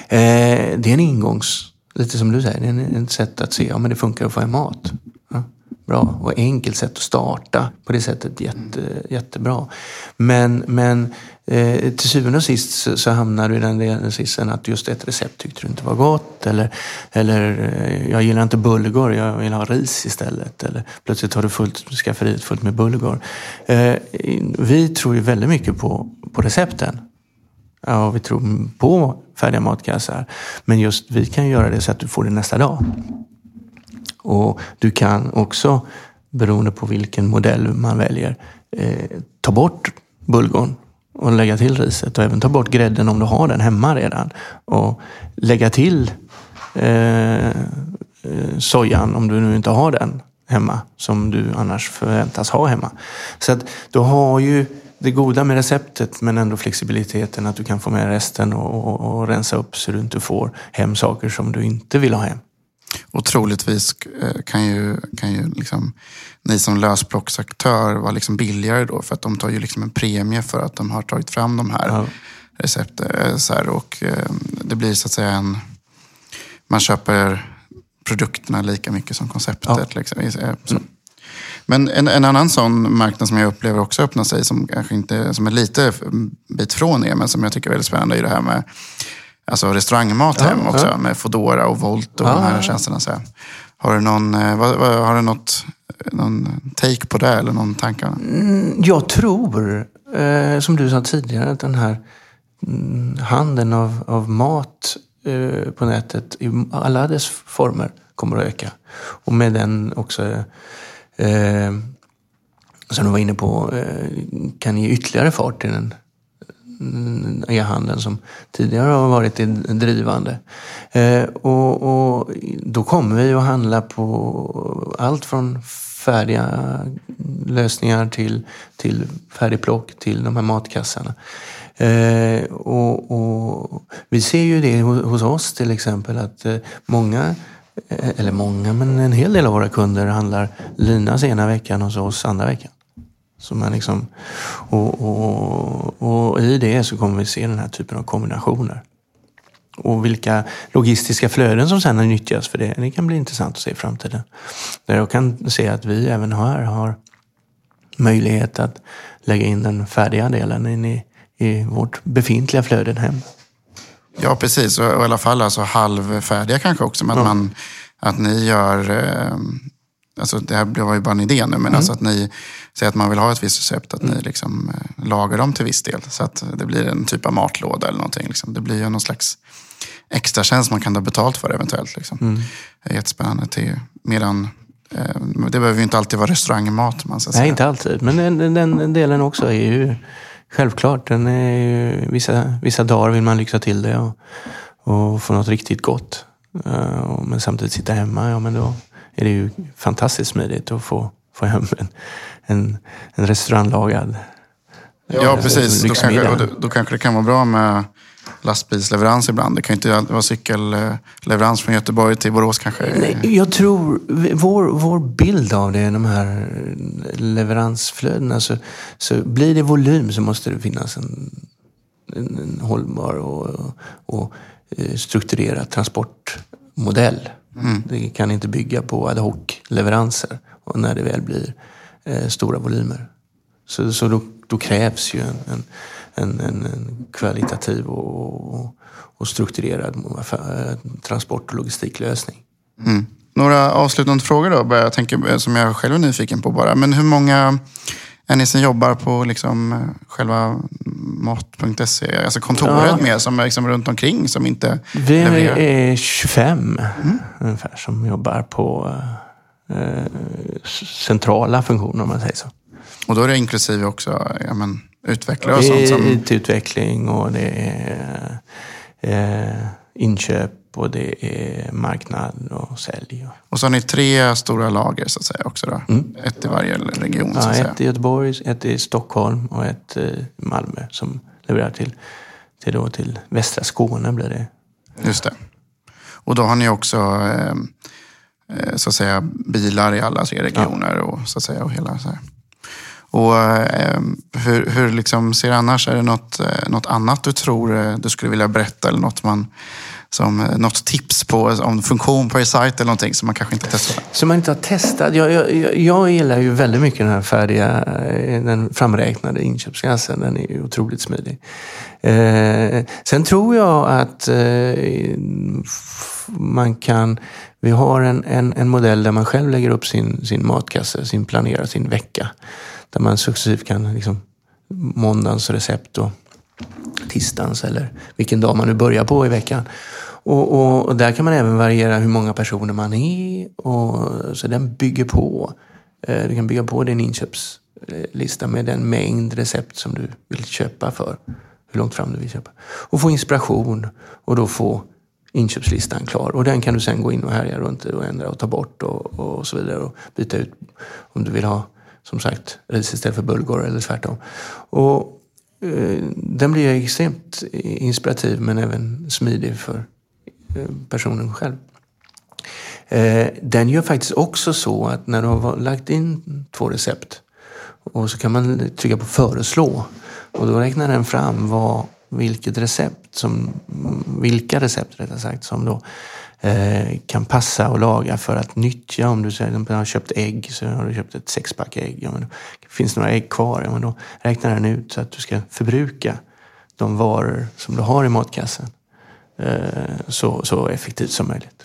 Eh, det är en ingångs... Lite som du säger, det är ett sätt att se om ja, men det funkar att få hem mat. Bra, och enkelt sätt att starta. På det sättet jätte, jättebra. Men, men eh, till syvende och sist så, så hamnar du i den delen sisten att just ett recept tyckte du inte var gott. Eller, eller eh, jag gillar inte bulgur, jag vill ha ris istället. Eller plötsligt har du fullt, skafferiet fullt med bulgur. Eh, vi tror ju väldigt mycket på, på recepten. Ja, vi tror på färdiga matkassar. Men just vi kan göra det så att du får det nästa dag. Och du kan också, beroende på vilken modell man väljer, eh, ta bort bulgurn och lägga till riset. Och även ta bort grädden om du har den hemma redan. Och lägga till eh, eh, sojan om du nu inte har den hemma. Som du annars förväntas ha hemma. Så att du har ju det goda med receptet men ändå flexibiliteten att du kan få med resten och, och, och rensa upp så du inte får hem saker som du inte vill ha hem. Och troligtvis eh, kan ju, kan ju liksom, ni som lösplocksaktör vara liksom billigare då. För att de tar ju liksom en premie för att de har tagit fram de här Ja. recepten. eh, Så här, och eh, det blir så att säga en... Man köper produkterna lika mycket som konceptet. Ja. Liksom. Så. Men en, en annan sån marknad som jag upplever också öppnar sig, som kanske inte som är lite bit från er, men som jag tycker är väldigt spännande, är det här med alltså restaurangmat Ja, hem också. ja. Med Foodora och Volt och Ja, de här tjänsterna. Så här. Har du någon, eh, vad, vad, har du något, någon take på det eller någon tankar? Mm, Jag tror, eh, som du sa tidigare, att den här mm, handeln av, av mat eh, på nätet i alla dess former kommer att öka. Och med den också, eh, som du var inne på, eh, kan ge ytterligare fart till den Mm, e-handeln som tidigare har varit det drivande. Eh, och, och då kommer vi att handla på allt från färdiga lösningar till, till färdigplock till de här matkassarna. Eh, och, och vi ser ju det hos, oss till exempel att eh, många eh, eller många, men en hel del av våra kunder handlar Linas ena veckan hos oss andra veckan. Så man liksom, och, och, och i det så kommer vi se den här typen av kombinationer. Och vilka logistiska flöden som sedan nyttjas för det, det kan bli intressant att se i framtiden. Där jag kan se att vi även här har möjlighet att lägga in den färdiga delen in i, i vårt befintliga flöden hem. Ja, precis. Och, i alla fall alltså halvfärdiga kanske också. Men att, man, att ni gör... Alltså det här var ju bara en idé nu, men alltså att ni säger att man vill ha ett visst recept, att ni liksom eh, lagar dem till viss del. Så att det blir en typ av matlåda eller någonting. Liksom. Det blir ju någon slags extra tjänst man kan ta betalt för eventuellt. Liksom. Det är jättespännande. Till, medan, eh, det behöver ju inte alltid vara restaurangmat. Man ska Nej, säga. inte alltid. Men den, den delen också är ju självklart. Den är ju, vissa, vissa dagar vill man lyxa till det och, och få något riktigt gott. Eh, Men samtidigt sitta hemma, ja men då är det ju fantastiskt smidigt att få, få hem en, en, en restauranglagad Ja, precis. Då kanske, och då, då kanske det kan vara bra med lastbilsleverans ibland. Det kan ju inte vara cykelleverans från Göteborg till Borås kanske. Nej, jag tror vår, vår bild av det, de här leveransflödena, så, så blir det volym så måste det finnas en, en, en hållbar och, och eh, strukturerad transportmodell. Det kan inte bygga på ad hoc-leveranser och när det väl blir eh, stora volymer. Så, så då, då krävs ju en, en, en, en, kvalitativ och, och, och strukturerad transport och logistiklösning. Mm. Några avslutande frågor då, bara jag tänker, eh, som jag själv är nyfiken på bara. Men hur många är ni som jobbar på liksom, själva mat.se? Alltså kontoret Ja. med, som är liksom runt omkring, som inte Vi levererar? är 25 ungefär som jobbar på eh, centrala funktioner om man säger så. Och då är det inklusive också ja, men, utvecklare och Det sånt är som... IT-utveckling och det är eh, inköp och det är marknad och sälj. Och så har ni tre stora lager så att säga också då. Ett i varje region så Ja, att säga. ett i Göteborg, ett i Stockholm och ett i Malmö som levererar till, till, då, till västra Skåne blir det. Just det. Och då har ni också eh, eh, så att säga bilar i alla tre regioner och så att säga och hela så här. Och eh, hur, hur liksom ser det annars? Är det något, eh, något annat du tror eh, du skulle vilja berätta eller något man som eh, något tips på om funktion på er sajt eller någonting som man kanske inte har testat? Som man inte har testat. Jag, jag, jag- gillar ju väldigt mycket den här färdiga, eh, den framräknade inköpskassen. Den är ju otroligt smidig. Eh, sen tror jag att eh, man kan... Vi har en, en, en modell där man själv lägger upp sin, sin matkasse, sin planerar sin vecka. Där man successivt kan, liksom, måndagens recept och tisdagens eller vilken dag man nu börjar på i veckan. Och, och, och där kan man även variera hur många personer man är. Och, så den bygger på. Eh, du kan bygga på din inköpslista med den mängd recept som du vill köpa för. Hur långt fram du vill köpa. Och få inspiration och då få inköpslistan klar. Och den kan du sen gå in och härja runt och ändra och ta bort och, och så vidare. Och byta ut om du vill ha, som sagt, ris istället för bulgur eller tvärtom. Och Eh, den blir extremt inspirativ men även smidig för eh, personen själv. Eh, den gör faktiskt också så att när du har lagt in två recept och så kan man trycka på föreslå och då räknar den fram vad, vilket recept som, mm, vilka recept rättare sagt som då kan passa och laga för att nyttja. Om du säger har köpt ägg så har du köpt ett sexpack ägg. Ja, men då finns det några ägg kvar, ja, men då räknar den ut så att du ska förbruka de varor som du har i matkassen eh, så, så effektivt som möjligt.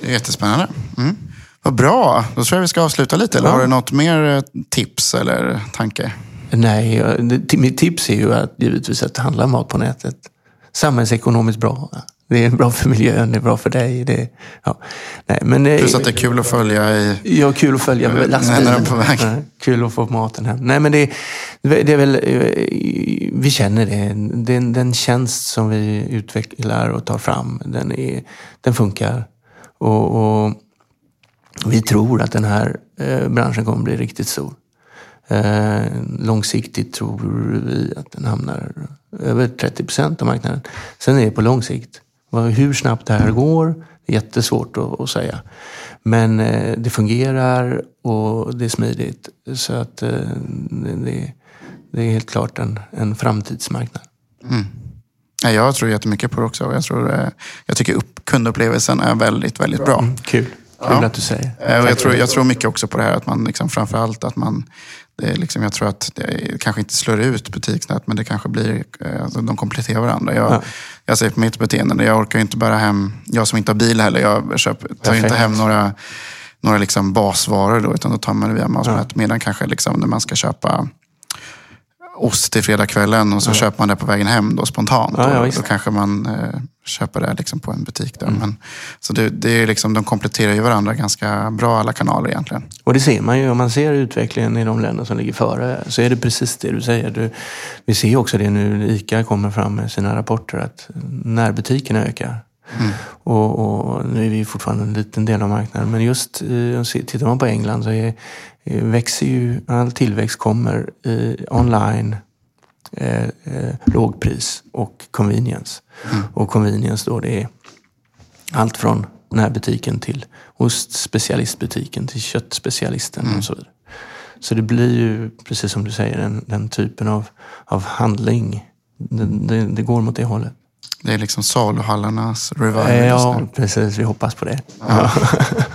Det är jättespännande. Mm. Vad bra, då tror jag vi ska avsluta lite. Eller Ja. har du något mer eh, tips eller tanke? Nej, mitt tips är ju att givetvis att handla mat på nätet. Samhällsekonomiskt bra. Det är bra för miljön, det är bra för dig. Det ja. Nej, men, Plus att det är kul att följa i... Ja, kul att följa När lastbilen. den är på väg. Ja, kul att få maten hem. Nej, men det, det är väl, vi känner det. Den, den tjänst som vi utvecklar och tar fram, den, är, den funkar. Och, och vi tror att den här eh, branschen kommer bli riktigt stor. Eh, långsiktigt tror vi att den hamnar över 30 procent av marknaden. Sen är det på lång sikt. Hur snabbt det här går, det är jättesvårt att, att säga. Men eh, det fungerar och det är smidigt. Så att eh, det, är helt klart en, en framtidsmarknad. Ja, jag tror jättemycket på det också. Jag, tror, eh, jag tycker upp, kundupplevelsen är väldigt, väldigt bra. Kul. Kul Ja. att du säger. Eh, Och jag, tror, jag tror mycket också på det här att man liksom, framförallt att man det är liksom, jag tror att det kanske inte slår ut butiksnät men det kanske blir, eh, alltså, de kompletterar varandra. Jag, Ja. jag ser på mitt beteende, jag orkar inte bära hem, jag som inte har bil heller, jag köper, tar Perfekt. inte hem några, några liksom basvaror då, utan då tar man det via Matnät. Medan kanske liksom, när man ska köpa ost till fredagskvällen och så köper man det på vägen hem då spontant. Ja, ja, då, kanske man eh, köper det liksom på en butik. Där. Men, så det, det är liksom, de kompletterar ju varandra ganska bra alla kanaler egentligen. Och det ser man ju om man ser utvecklingen i de länder som ligger före. Så är det precis det du säger. Du, vi ser också det nu ICA kommer fram med sina rapporter att närbutikerna ökar. Och, och nu är vi fortfarande en liten del av marknaden. Men just eh, tittar man på England så är, växer ju, all tillväxt kommer i online, eh, eh, lågpris och convenience. Och convenience då det är allt från närbutiken till ostspecialistbutiken till köttspecialisten och så vidare. Så det blir ju, precis som du säger, den, den typen av, av handling. Det, det, det går mot det hållet. Det är liksom saluhallarnas revival Eh, ja, precis. Vi hoppas på det. Ja,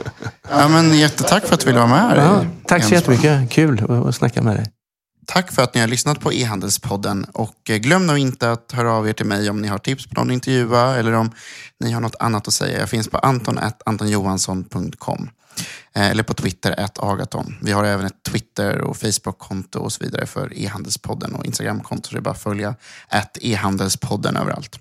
men jättetack för att du ville vara med här. Ja, tack så jättemycket. Kul att, snacka med dig. Tack för att ni har lyssnat på e-handelspodden. Och eh, glöm nu inte att höra av er till mig om ni har tips på någon att intervjua eller om ni har något annat att säga. Jag finns på anton.antonjohansson.com eh, eller på Twitter, at agaton. Vi har även ett Twitter och Facebook-konto och så vidare för e-handelspodden och Instagram-konto. Det är bara att följa e-handelspodden överallt.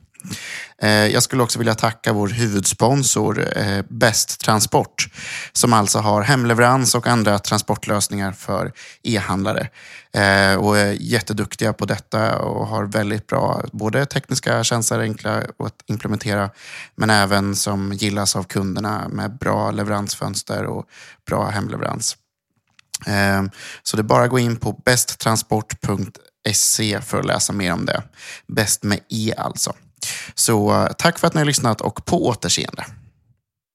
Eh, jag skulle också vilja tacka vår huvudsponsor eh, Best Bäst Transport som alltså har hemleverans och andra transportlösningar för e-handlare. Eh, och är jätteduktiga på detta och har väldigt bra både tekniska tjänster, enkla att implementera, men även som gillas av kunderna med bra leveransfönster och bra hemleverans. Så det är bara att gå in på besttransport.se för att läsa mer om det. Bäst med E alltså. Så eh, tack för att ni har lyssnat och på återseende.